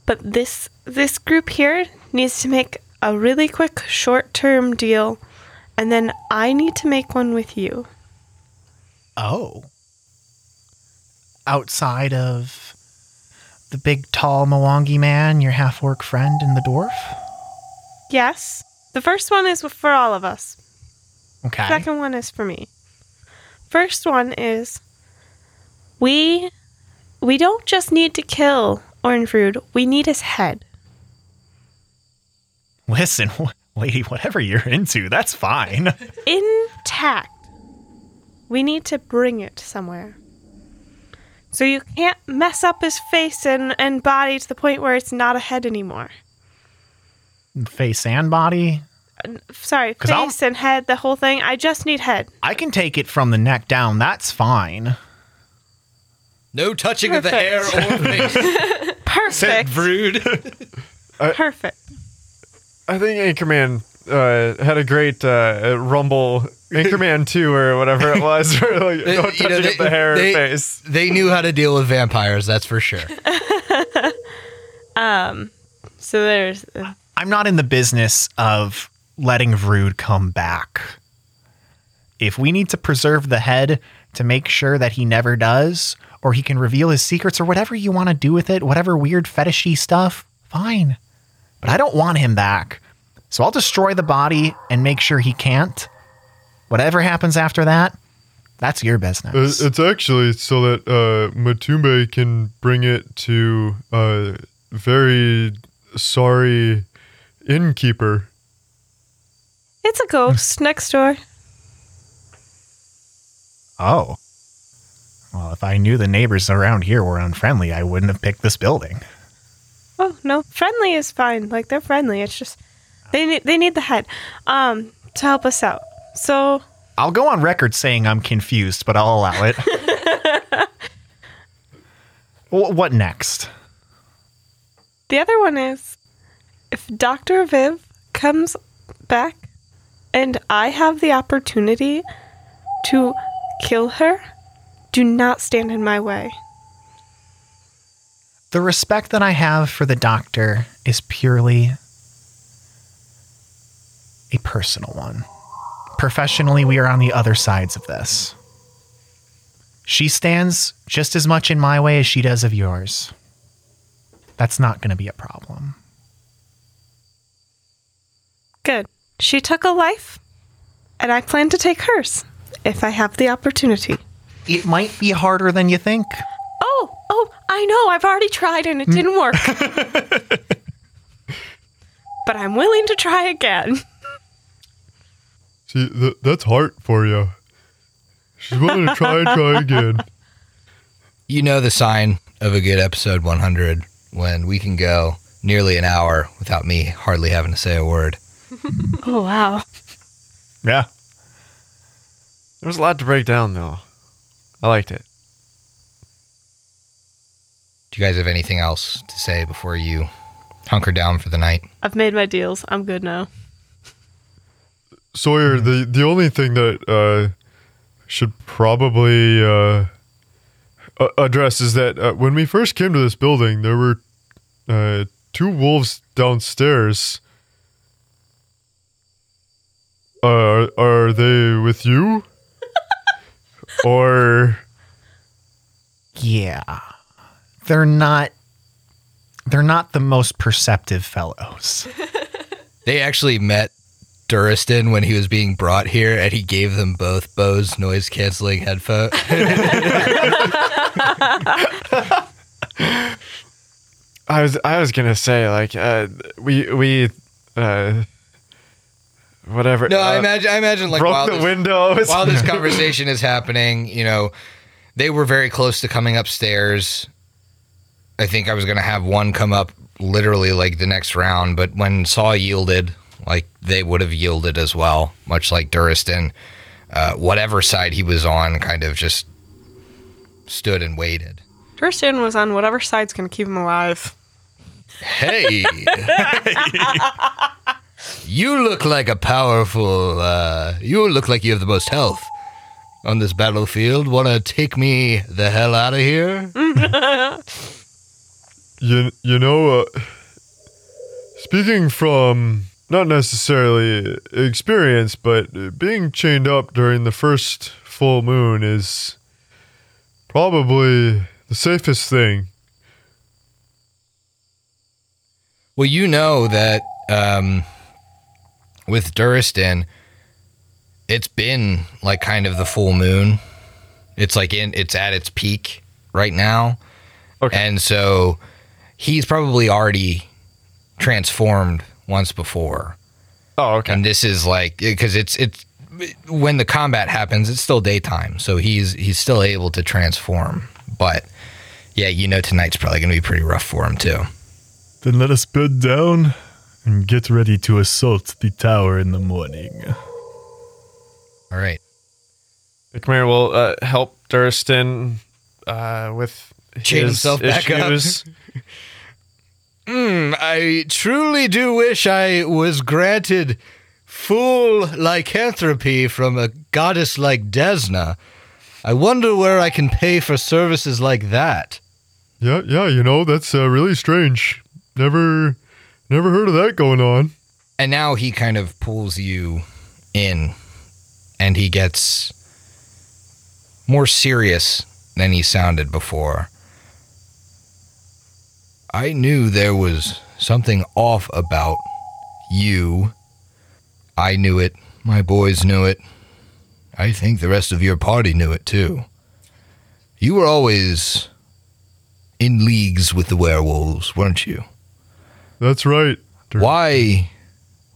But this this group here needs to make a really quick short-term deal and then I need to make one with you. Oh. Outside of the big, tall Mwangi man, your half orc friend, and the dwarf? Yes. The first one is for all of us. Okay. Second one is for me. First one is we we don't just need to kill Auren Vrood, we need his head. Listen, lady, whatever you're into, that's fine. Intact. We need to bring it somewhere. So you can't mess up his face and, and body to the point where it's not a head anymore. Face and body. Sorry, 'Cause I'll- face and head, the whole thing. I just need head. I can take it from the neck down. That's fine. No touching of the hair Perfect. or face. Perfect. Brood. Perfect. I think Anchorman uh, had a great uh, rumble. Anchorman 2 or whatever it was. where, like, no You know, touching they- of the hair or they- face. They knew how to deal with vampires, that's for sure. So there's. uh, I'm not in the business of letting Vrood come back. If we need to preserve the head to make sure that he never does, or he can reveal his secrets, or whatever you want to do with it, whatever weird fetishy stuff, fine. But I don't want him back. So I'll destroy the body and make sure he can't. Whatever happens after that, that's your business. Uh, it's actually so that uh, Matumbe can bring it to a very sorry innkeeper. It's a ghost next door. oh. Well, if I knew the neighbors around here were unfriendly, I wouldn't have picked this building. Oh no, friendly is fine. Like they're friendly. It's just they need they need the head um to help us out. So I'll go on record saying I'm confused, but I'll allow it. What next? the other one is if Dr. Viv comes back and I have the opportunity to kill her, do not stand in my way. The respect that I have for the doctor is purely a personal one. Professionally, we are on the other sides of this. She stands just as much in my way as she does of yours. That's not going to be a problem. Good. She took a life and I plan to take hers if I have the opportunity. It might be harder than you think. Oh, oh, I know. I've already tried and it mm. didn't work. but I'm willing to try again. See, th- that's heart for you. She's willing to try and try again. You know the sign of a good episode 100 when we can go nearly an hour without me hardly having to say a word. Oh, wow. Yeah. There was a lot to break down, though. I liked it. Do you guys have anything else to say before you hunker down for the night? I've made my deals. I'm good now. Sawyer, the the only thing that uh, should probably uh, address is that uh, when we first came to this building, there were uh, two wolves downstairs. Uh, are they with you? or Yeah. They're not they're not the most perceptive fellows. They actually met Durston when he was being brought here, and he gave them both Bose noise canceling headphones. I was I was gonna say like uh, we we uh, whatever. no, I uh, imagine. I imagine like broke while the this, windows. while this conversation is happening, you know, they were very close to coming upstairs. I think I was going to have one come up literally like the next round, but when Saw yielded, like they would have yielded as well, much like Durston. Uh, whatever side he was on, kind of just stood and waited. Tristan was on whatever side's going to keep him alive. Hey, you look like a powerful. Uh, you look like you have the most health on this battlefield. Want to take me the hell out of here? You you know, uh, speaking from not necessarily experience, but being chained up during the first full moon is probably the safest thing. Well, you know that um, with Durston, it's been like kind of the full moon. It's like in it's at its peak right now. Okay. And so he's probably already transformed once before. oh, okay. And this is like because it's it's when the combat happens, it's still daytime, so he's he's still able to transform. But yeah, you know tonight's probably going to be pretty rough for him too. Then let us bed down and get ready to assault the tower in the morning. All right. The Khmer will uh, help Durston uh, with Chain his himself back up. issues. Hmm, I truly do wish I was granted full lycanthropy from a goddess like Desna. I wonder where I can pay for services like that. Yeah, yeah, you know, that's uh, really strange. Never never heard of that going on. And now he kind of pulls you in and he gets more serious than he sounded before. I knew there was something off about you. I knew it. My boys knew it. I think the rest of your party knew it too. You were always in leagues with the werewolves, weren't you? That's right. Why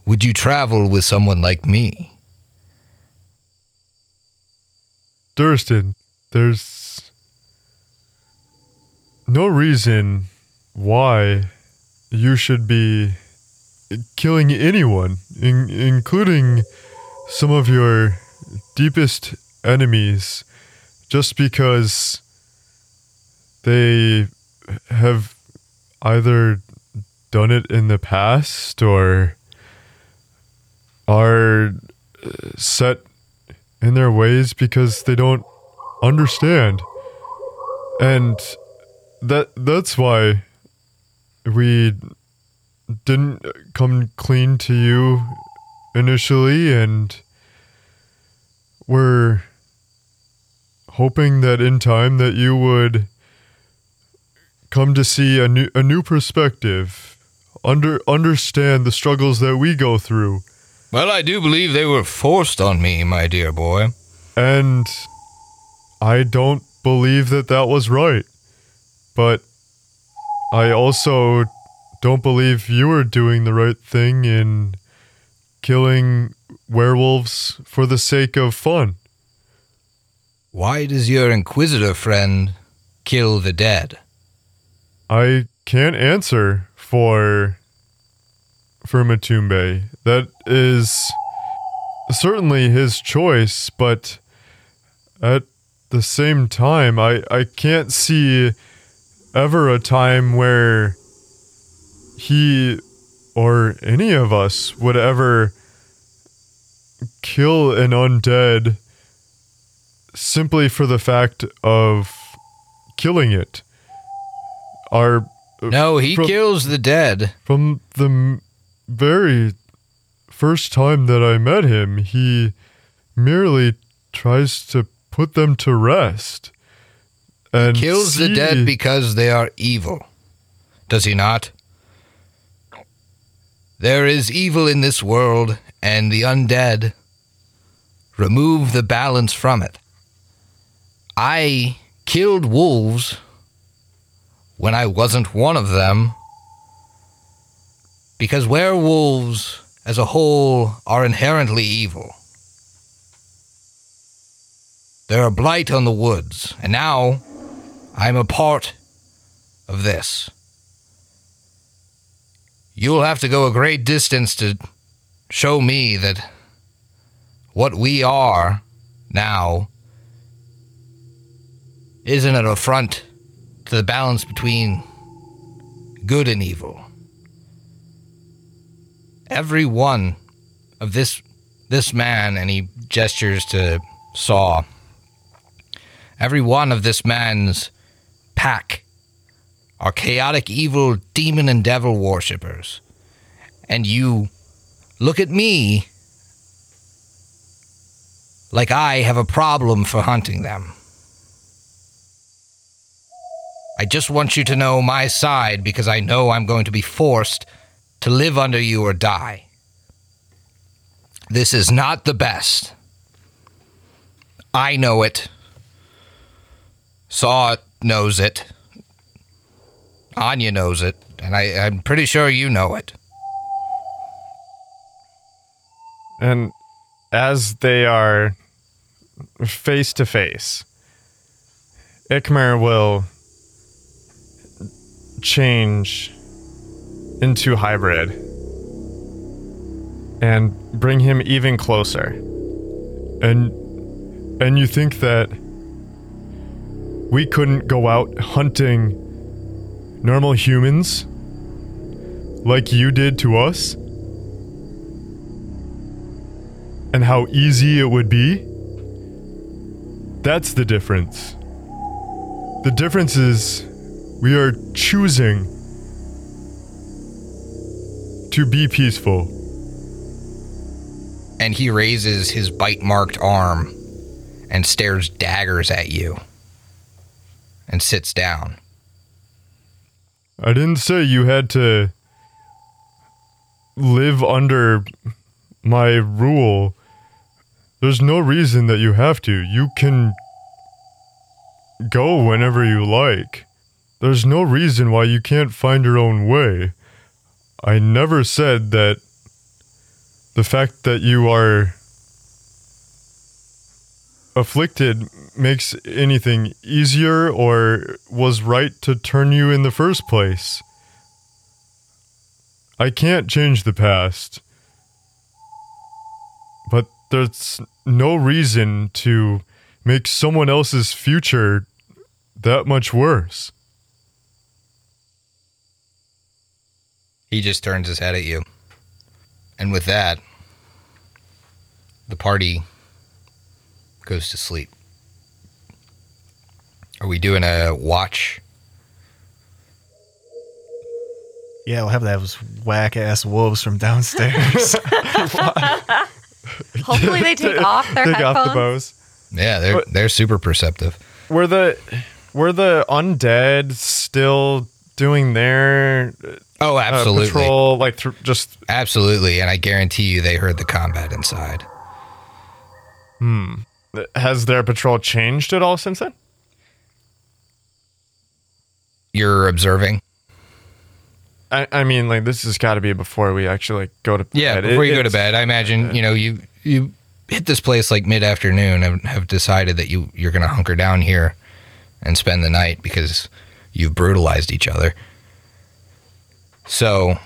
would you travel with someone like me? Durston, there's no reason why you should be killing anyone, in- including some of your deepest enemies, just because they have either done it in the past or are uh, set in their ways because they don't understand. And that that's why we didn't come clean to you initially and we're hoping that in time that you would come to see a new a new perspective under understand the struggles that we go through Well, I do believe they were forced on me, my dear boy. And I don't believe that that was right. But I also don't believe you were doing the right thing in killing werewolves for the sake of fun. Why does your inquisitor friend kill the dead? I can't answer for for Matumbe. That is certainly his choice, but at the same time, I, I can't see ever a time where he or any of us would ever kill an undead simply for the fact of killing it. Our No, he From- kills the dead. from the m- very first time that I met him, he merely tries to put them to rest. And Kills the dead because they are evil. Does he not? There is evil in this world, and the undead remove the balance from it. I killed wolves when I wasn't one of them because werewolves as a whole are inherently evil. They're a blight on the woods, and now I'm a part of this. You'll have to go a great distance to show me that what we are now isn't an affront to the balance between good and evil. Every one of this this man, and he gestures to Saw. Every one of this man's pack are chaotic, evil demon and devil worshippers. And you look at me like I have a problem for hunting them. I just want you to know my side because I know I'm going to be forced to live under you or die. This is not the best. I know it. Saw knows it. Anya knows it, and I, I'm pretty sure you know it. And as they are face to face, Ikmer will change into hybrid and bring him even closer. And and you think that we couldn't go out hunting normal humans like you did to us? And how easy it would be? That's the difference. The difference is we are choosing to be peaceful. And he raises his bite marked arm and stares daggers at you and sits down. I didn't say you had to live under my rule. There's no reason that you have to. You can go whenever you like. There's no reason why you can't find your own way. I never said that the fact that you are afflicted makes anything easier or was right to turn you in the first place. I can't change the past. But there's no reason to make someone else's future that much worse. He just turns his head at you. And with that, the party goes to sleep. Are we doing a watch? Yeah, we'll have those whack ass wolves from downstairs. Hopefully they take off their Take headphones. off the bows. Yeah, they're they're super perceptive. Were the were the undead still doing their Oh, uh, absolutely. patrol like thr just Absolutely, and I guarantee you they heard the combat inside. Hmm. has their patrol changed at all since then? You're observing? I, I mean, like this has got to be before we actually like, go to Yeah, bed. Yeah, before It- you go to bed, I imagine, you know, you you hit this place like mid-afternoon and have decided that you you're going to hunker down here and spend the night because you've brutalized each other. So,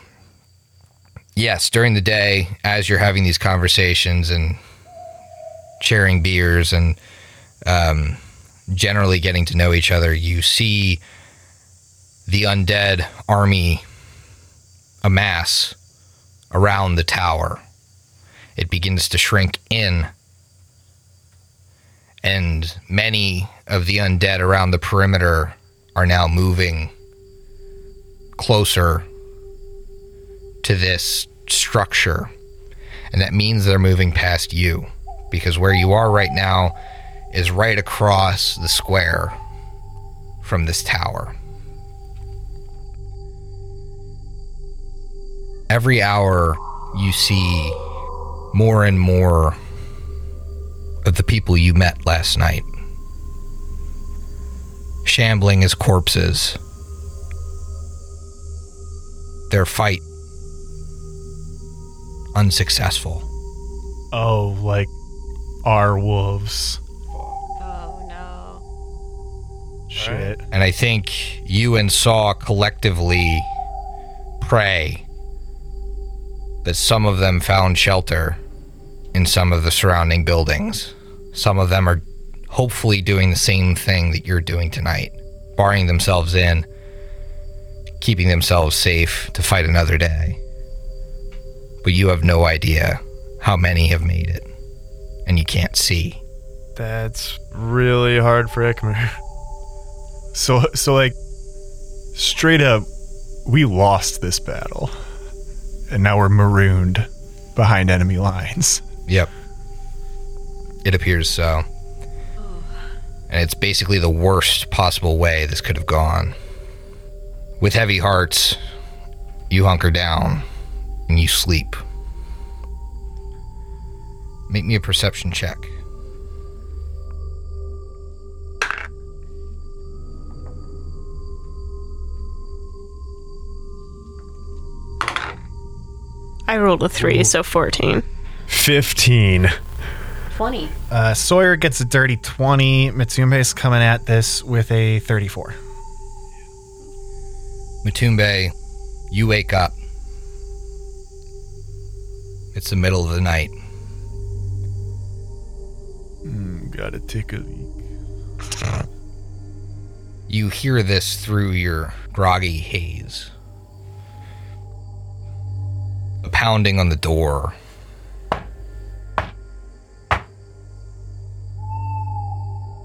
yes, during the day as you're having these conversations and sharing beers and um, generally getting to know each other, you see the undead army amass around the tower. It begins to shrink in, and many of the undead around the perimeter are now moving closer to this structure. And that means they're moving past you because where you are right now is right across the square from this tower. Every hour, you see more and more of the people you met last night shambling as corpses. Their fight unsuccessful. oh, like our wolves. Oh no. Shit. And I think you and Saw collectively pray that some of them found shelter in some of the surrounding buildings. Some of them are hopefully doing the same thing that you're doing tonight, barring themselves in, keeping themselves safe to fight another day. But you have no idea how many have made it, and you can't see. That's really hard for Ikmer. So, so like, straight up, we lost this battle, and now we're marooned behind enemy lines. Yep. It appears so. And it's basically the worst possible way this could have gone. With heavy hearts, you hunker down and you sleep. Make me a perception check. I rolled a three, so 14. 15. 20. Uh, Sawyer gets a dirty 20. Mitsume's coming at this with a 34. Matumbe, you wake up. It's the middle of the night. Hmm, gotta take a leak. You hear this through your groggy haze. A pounding on the door.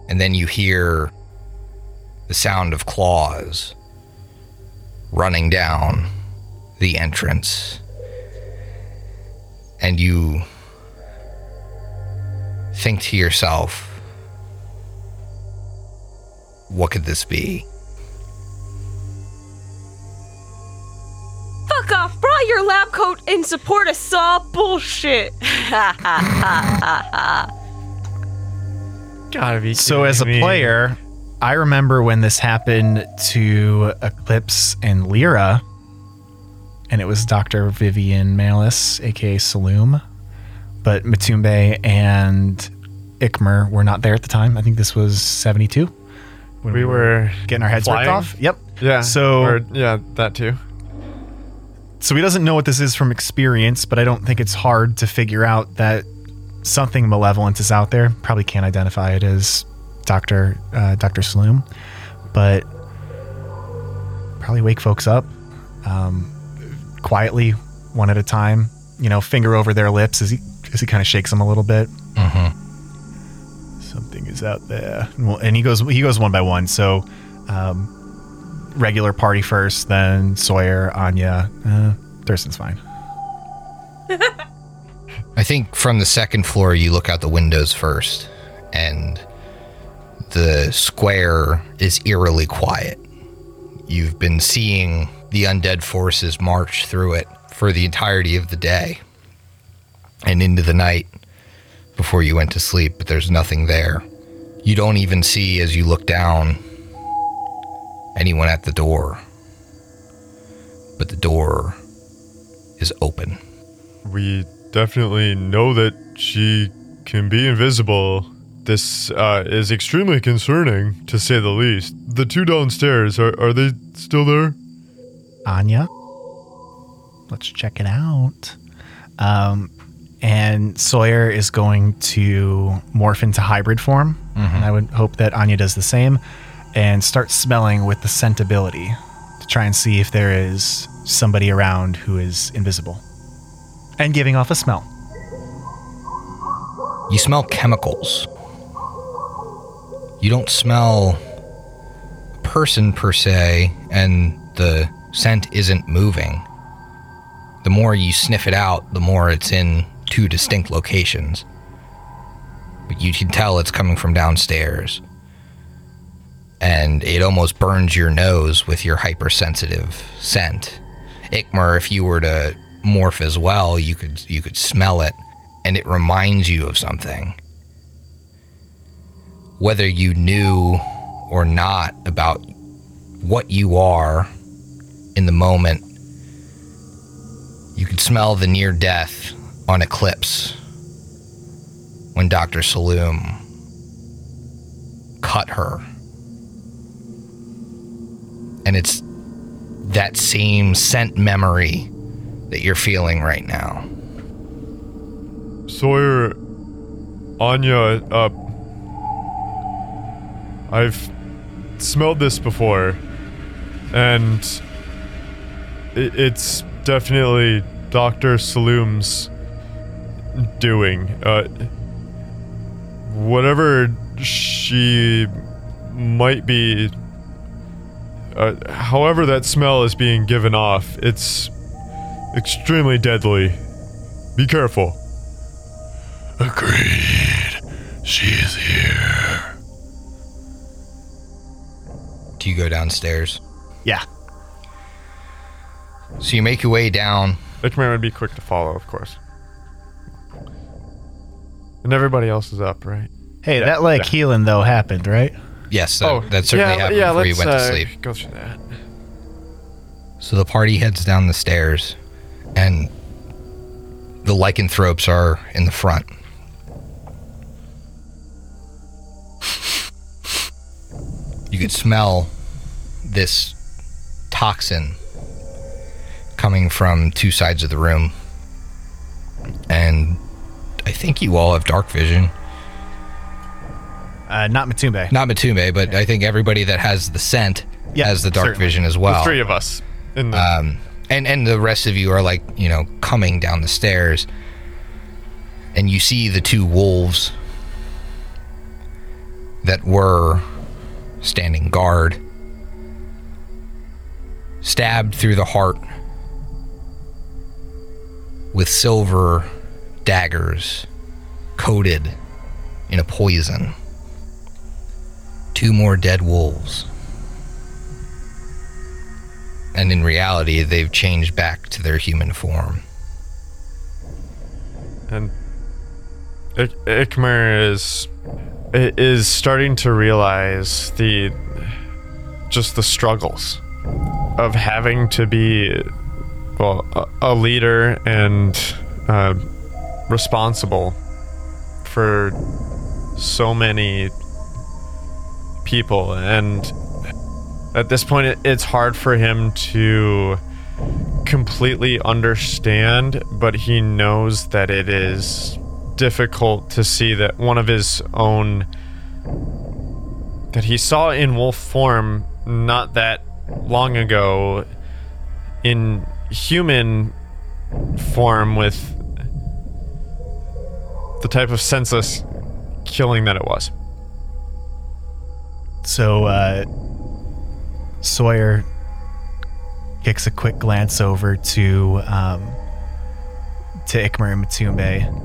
And then you hear the sound of claws running down the entrance. And you think to yourself, what could this be? Fuck off! Brought your lab coat in support of Saw bullshit. Gotta be. So, as a me. player, I remember when this happened to Eclipse and Lyra, and it was Dr. Vivian Malice, aka Saloom. But Matumbe and Ikmer were not there at the time. I think this was 72. When we were getting our heads ripped off. Yep. Yeah. So- or- yeah, that too. So he doesn't know what this is from experience, but I don't think it's hard to figure out that something malevolent is out there. Probably can't identify it as Doctor uh, Doctor Sloom, but probably wake folks up um, quietly, one at a time. You know, finger over their lips as he as he kind of shakes them a little bit. Something is out there, well, and he goes he goes one by one. So. Um, regular party first, then Sawyer, Anya. Uh, Durston's fine. I think from the second floor, you look out the windows first, and the square is eerily quiet. You've been seeing the undead forces march through it for the entirety of the day and into the night before you went to sleep, but there's nothing there. You don't even see, as you look down, anyone at the door. But the door is open. We definitely know that she can be invisible. This uh, is extremely concerning, to say the least. The two downstairs, are, are they still there? Anya. Let's check it out. Um, and Sawyer is going to morph into hybrid form. And I would hope that Anya does the same and start smelling with the scent ability to try and see if there is somebody around who is invisible and giving off a smell. You smell chemicals. You don't smell person per se, and the scent isn't moving. The more you sniff it out, the more it's in two distinct locations. But you can tell it's coming from downstairs. And it almost burns your nose with your hypersensitive scent. Ikmer, if you were to morph as well, you could you could smell it and it reminds you of something. Whether you knew or not about what you are in the moment, you could smell the near death on Eclipse when Dr. Saloom cut her. And it's that same scent memory that you're feeling right now. Sawyer, Anya, uh, I've smelled this before, and it, it's definitely Doctor Saloom's doing. Uh, whatever she might be, uh, however that smell is being given off, it's extremely deadly. Be careful. Agreed. She is here. Do you go downstairs? Yeah. So you make your way down. Lichmere would be quick to follow, of course. And everybody else is up, right? Hey, that like yeah. healing though happened, right? Yes, that, oh, that certainly yeah, happened yeah, before you went uh, to sleep. Go through that. So the party heads down the stairs, and the lycanthropes are in the front. You could smell this toxin coming from two sides of the room. And I think you all have dark vision. Uh, not Matumbe. Not Matumbe, but I think everybody that has the scent Yeah, has the dark certainly. vision as well. the three of us in the um, and and the rest of you are like you know coming down the stairs, and you see the two wolves that were standing guard, stabbed through the heart with silver daggers coated in a poison. Two more dead wolves and in reality, they've changed back to their human form. and Ik- Ikmer is is starting to realize the just the struggles of having to be well a, a leader and uh, responsible for so many people. And at this point it, it's hard for him to completely understand but he knows that it is difficult to see that one of his own that he saw in wolf form not that long ago in human form with the type of senseless killing that it was So uh, Sawyer kicks a quick glance over to um, to Ikmer and Matumbe.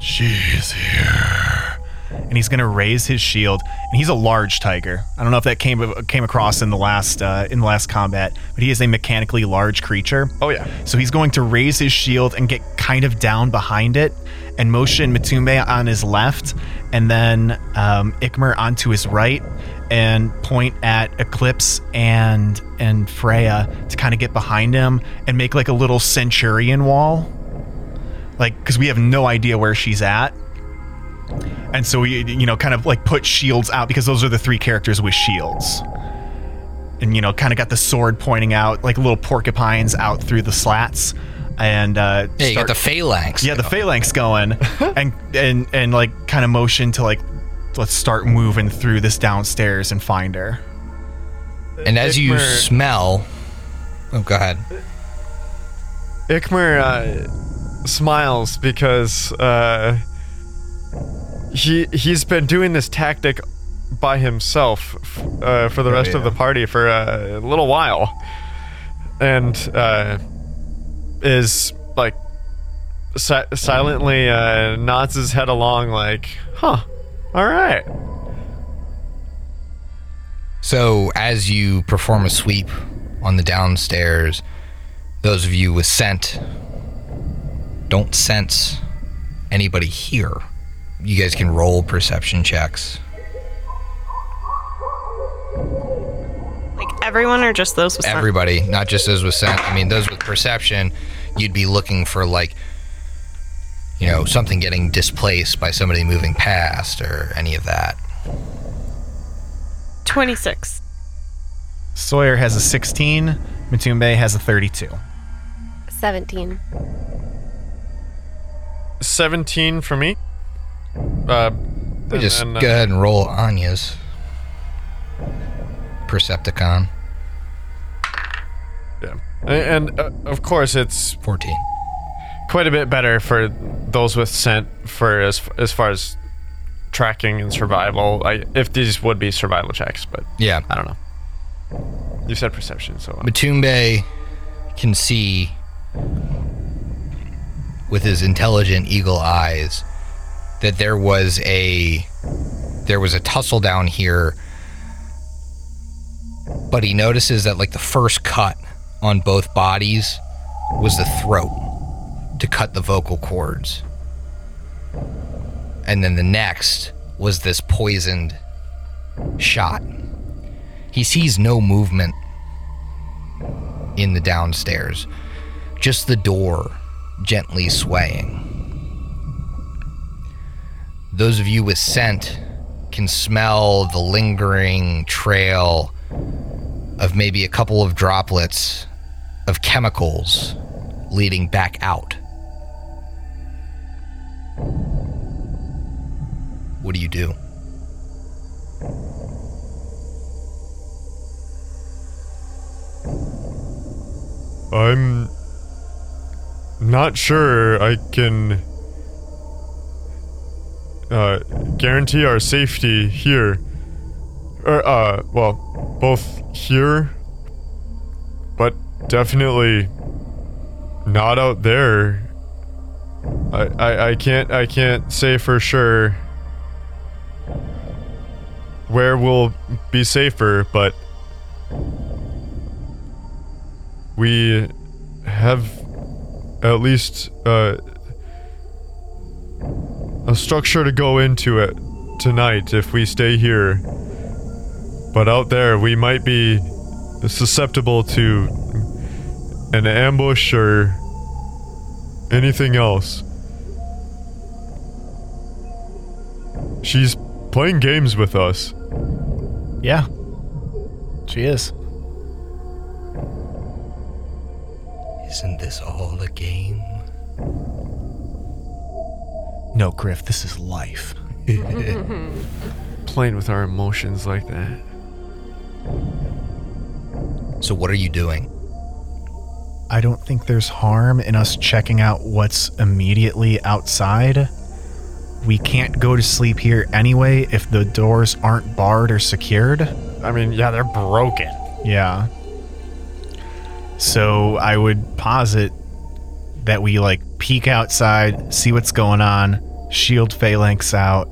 She's here, and he's gonna raise his shield. And he's a large tiger. I don't know if that came came across in the last uh, in the last combat, but he is a mechanically large creature. oh yeah So he's going to raise his shield and get kind of down behind it and motion Matumbe on his left and then um, Ikmer onto his right and point at Eclipse and and Freya to kind of get behind him and make like a little centurion wall. Like cuz we have no idea where she's at. And so we you know kind of like put shields out because those are the three characters with shields and you know kind of got the sword pointing out like little porcupines out through the slats and uh Yeah, you got start- the phalanx. yeah the phalanx going and and and like kind of motion to like let's start moving through this downstairs and find her and as you smell, oh, go ahead. Ikmer uh, smiles because uh, he he's been doing this tactic by himself f- uh, for the rest of the party for a little while, and uh, is like si- silently uh, nods his head along, like, "Huh, all right." So, as you perform a sweep on the downstairs, those of you with scent don't sense anybody here. You guys can roll perception checks. Like everyone or just those with scent? Everybody, not just those with scent. I mean, those with perception, you'd be looking for like, you know, something getting displaced by somebody moving past or any of that. 26. sawyer has a 16 matumbe has a 32 17. Seventeen for me. Uh, We just uh, go ahead and roll Anya's Percepticon. Yeah, and, and uh, of course it's 14. quite a bit better for those with scent for as as far as tracking and survival. I, if these would be survival checks, but Yeah. I don't know. You said perception, so uh, Matumbe can see with his intelligent eagle eyes that there was a there was a tussle down here but he notices that like the first cut on both bodies was the throat to cut the vocal cords and then the next was this poisoned shot he sees no movement in the downstairs, just the door gently swaying. Those of you with scent can smell the lingering trail of maybe a couple of droplets of chemicals leading back out. What do you do? I'm not sure I can uh, guarantee our safety here. Or, uh, well, both here, but definitely not out there. I, I, I can't I can't say for sure where we'll be safer, but we have at least uh, a structure to go into it tonight if we stay here. But out there, we might be susceptible to an ambush or anything else. She's playing games with us. Yeah. She is. Isn't this all a game? No, Griff, this is life. Playing with our emotions like that. So, what are you doing? I don't think there's harm in us checking out what's immediately outside. We can't go to sleep here anyway if the doors aren't barred or secured. I mean, yeah, they're broken. Yeah. So I would posit that we like peek outside, see what's going on, shield phalanx out.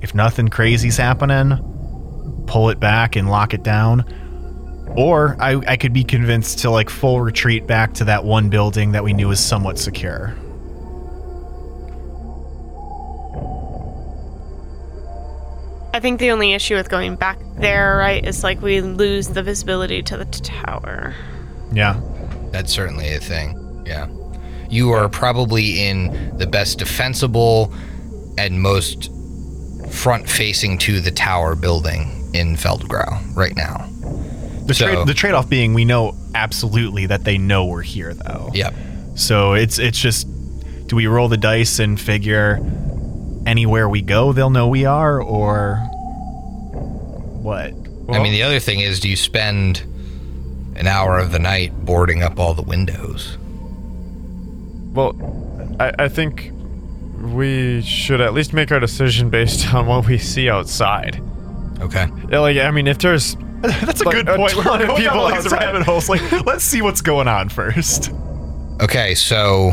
If nothing crazy's happening, pull it back and lock it down. Or I, I could be convinced to like full retreat back to that one building that we knew was somewhat secure. I think the only issue with going back there, right, is like we lose the visibility to the t- tower. Yeah. That's certainly a thing. Yeah. You are probably in the best defensible and most front facing to the tower building in Feldgrau right now. The, So- trade the trade off being we know absolutely that they know we're here though. Yep. So it's it's just do we roll the dice and figure anywhere we go they'll know we are or what? I mean, the other thing is do you spend an hour of the night boarding up all the windows? Well, I, I think we should at least make our decision based on what we see outside. Okay. Yeah, like, I mean, if there's That's a Like, good a point. We're ton of going people all these outside. rabbit holes. Like, let's see what's going on first. Okay, so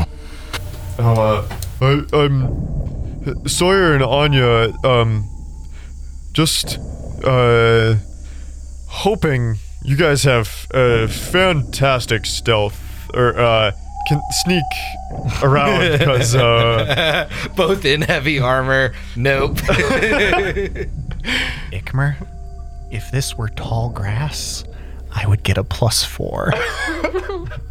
uh, I, I'm Sawyer and Anya. Um, just uh, hoping you guys have uh, fantastic stealth or uh, can sneak around because uh, both in heavy armor. Nope. Ikmer, if this were tall grass, I would get a plus four.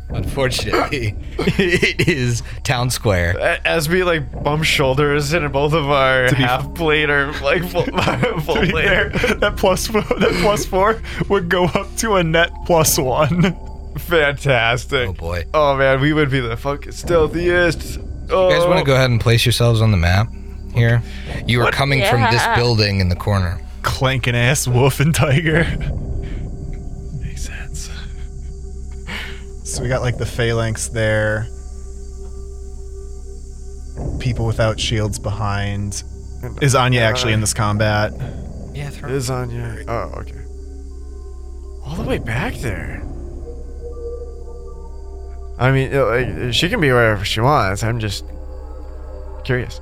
Unfortunately, it is town square. as we like bump shoulders and both of our half plate or like full, full plate. fair, that plus four, that plus four would go up to a net plus one. Fantastic. Oh boy. Oh man, we would be the fucking stealthiest. Oh. You guys want to oh. go ahead and place yourselves on the map here? You are coming from this building in the corner. Clanking ass wolf and tiger. Makes sense. So we got like the phalanx there. People without shields behind. Is Anya actually in this combat? Yeah, throw Is on your. Oh, okay. All the way back there. I mean, she can be wherever she wants. I'm just curious.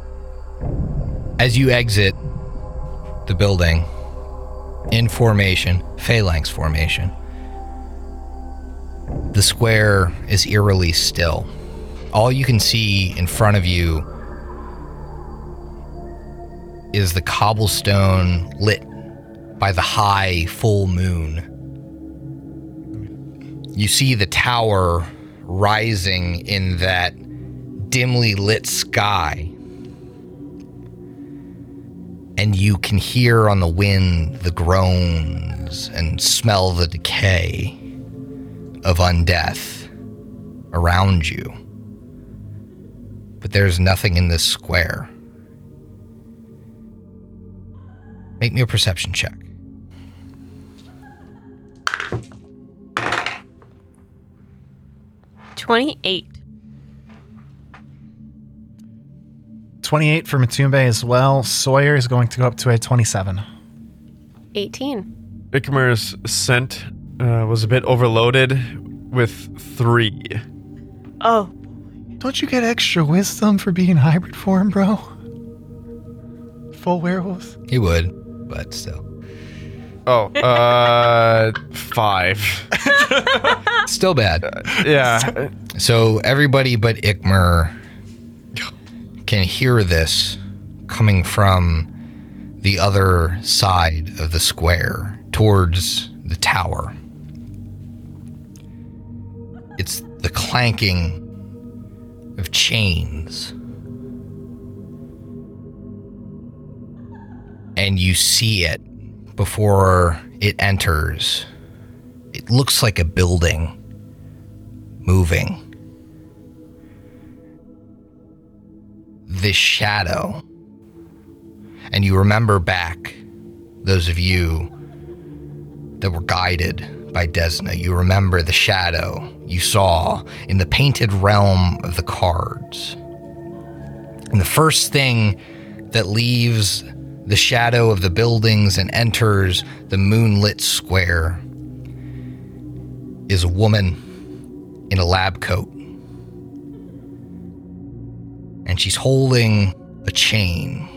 As you exit the building in formation, phalanx formation, the square is eerily still. All you can see in front of you is the cobblestone lit by the high full moon. You see the tower rising in that dimly lit sky and you can hear on the wind the groans and smell the decay of undeath around you. But there's nothing in this square. Make me a perception check. Twenty-eight. 28 for Matumbe as well. Sawyer is going to go up to a 27. 18. Ikmer's scent uh, was a bit overloaded with three. Oh, Don't you get extra wisdom for being hybrid form, bro? Full werewolf? He would, but still. Oh, uh, five. Still bad. Yeah. So everybody but Ikmer can hear this coming from the other side of the square towards the tower. It's the clanking of chains. And you see it before it enters. It looks like a building moving. This shadow. And you remember back, those of you that were guided by Desna, you remember the shadow you saw in the painted realm of the cards. And the first thing that leaves the shadow of the buildings and enters the moonlit square is a woman in a lab coat. And she's holding a chain.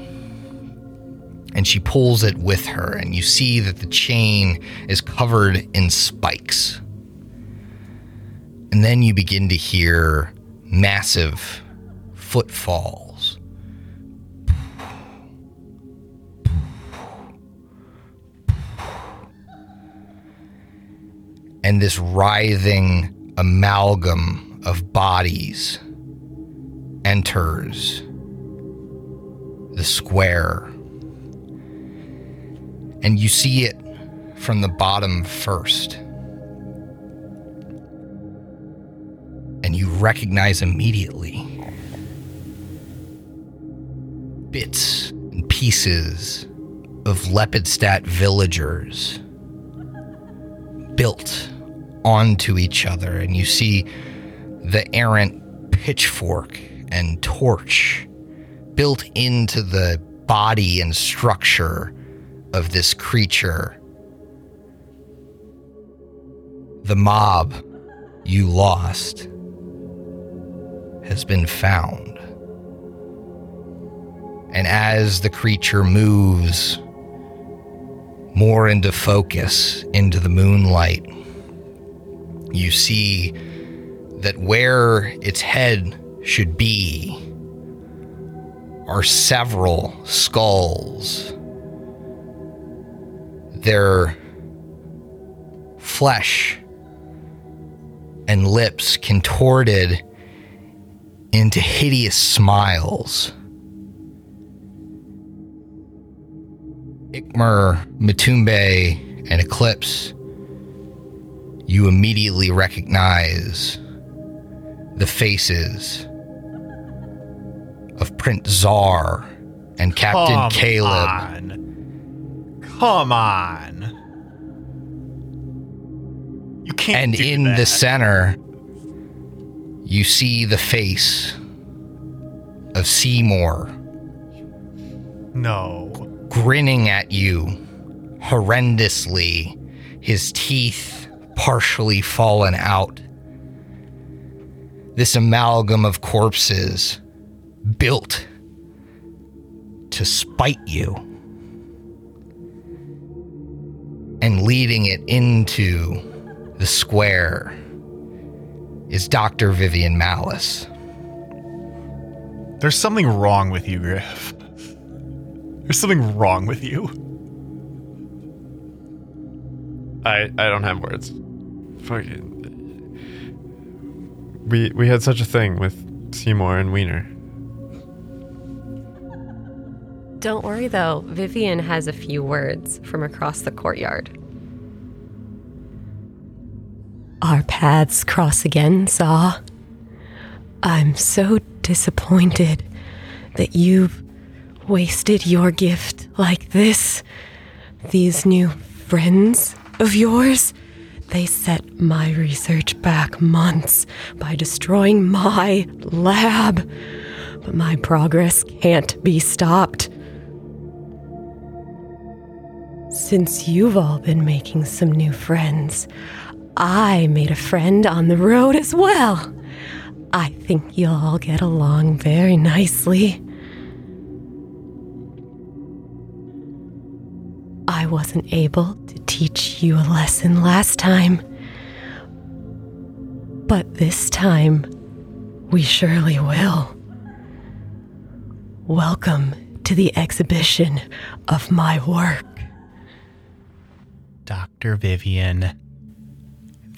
And she pulls it with her, and you see that the chain is covered in spikes. And then you begin to hear massive footfalls. And this writhing amalgam of bodies enters the square. And you see it from the bottom first. And you recognize immediately bits and pieces of Lepidstadt villagers built onto each other. And you see the errant pitchfork and torch built into the body and structure of this creature. The mob you lost has been found. And as the creature moves more into focus, into the moonlight, you see that where its head should be are several skulls. Their flesh and lips contorted into hideous smiles. Ikmer, Matumbe, and Eclipse, you immediately recognize the faces of Prince Czar and Captain Come Caleb. on. Come on. You can't And in that. the center, you see the face of Seymour No. grinning at you horrendously, his teeth partially fallen out. This amalgam of corpses built to spite you and leading it into the square is Dr. Vivian Malice. There's something wrong with you, Griff. There's something wrong with you. I I don't have words. Fucking. We we had such a thing with Seymour and Wiener. Don't worry though, Vivian has a few words from across the courtyard. Our paths cross again, Saw. I'm so disappointed that you've wasted your gift like this. These new friends of yours, they set my research back months by destroying my lab. But my progress can't be stopped. Since you've all been making some new friends, I made a friend on the road as well. I think you'll all get along very nicely. I wasn't able to teach you a lesson last time. But this time, we surely will. Welcome to the exhibition of my work. Dr. Vivian,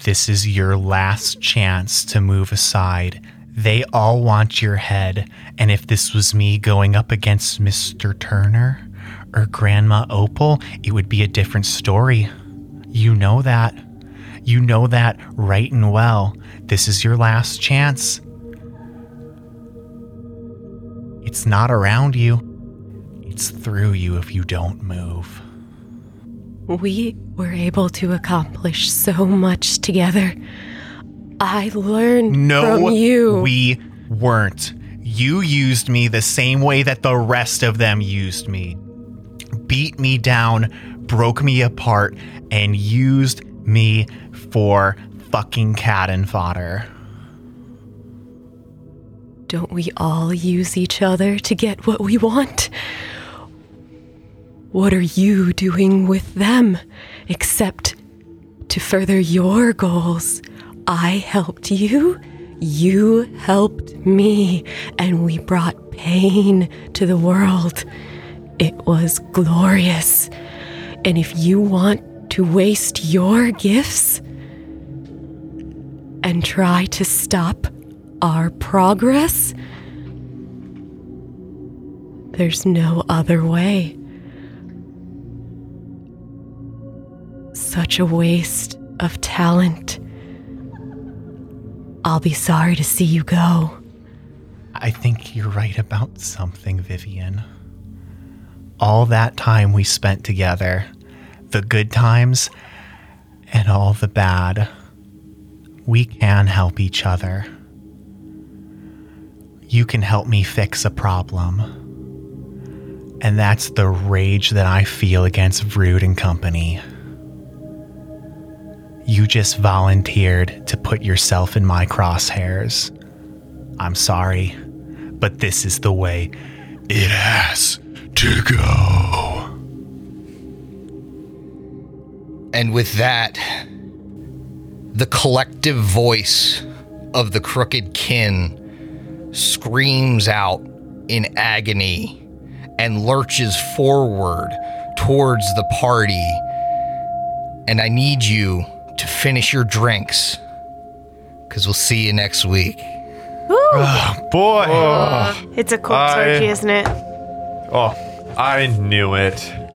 this is your last chance to move aside. They all want your head, and if this was me going up against Mr. Turner or Grandma Opal, it would be a different story. You know that. You know that right and well. This is your last chance. It's not around you, it's through you if you don't move. We were able to accomplish so much together. I learned No, from you. we weren't. You used me the same way that the rest of them used me. Beat me down, broke me apart, and used me for fucking cat and fodder. Don't we all use each other to get what we want? What are you doing with them except to further your goals? I helped you, you helped me, and we brought pain to the world. It was glorious. And if you want to waste your gifts and try to stop our progress, there's no other way. Such a waste of talent. I'll be sorry to see you go. I think you're right about something, Vivian. All that time we spent together, the good times and all the bad, we can help each other. You can help me fix a problem. And that's the rage that I feel against Vrood and Company. You just volunteered to put yourself in my crosshairs. I'm sorry, but this is the way It has to go. And with that, the collective voice of the crooked kin screams out in agony and lurches forward towards the party. And I need you to finish your drinks because we'll see you next week. Oh, boy. It's a cold I- turkey, isn't it? Oh, I knew it.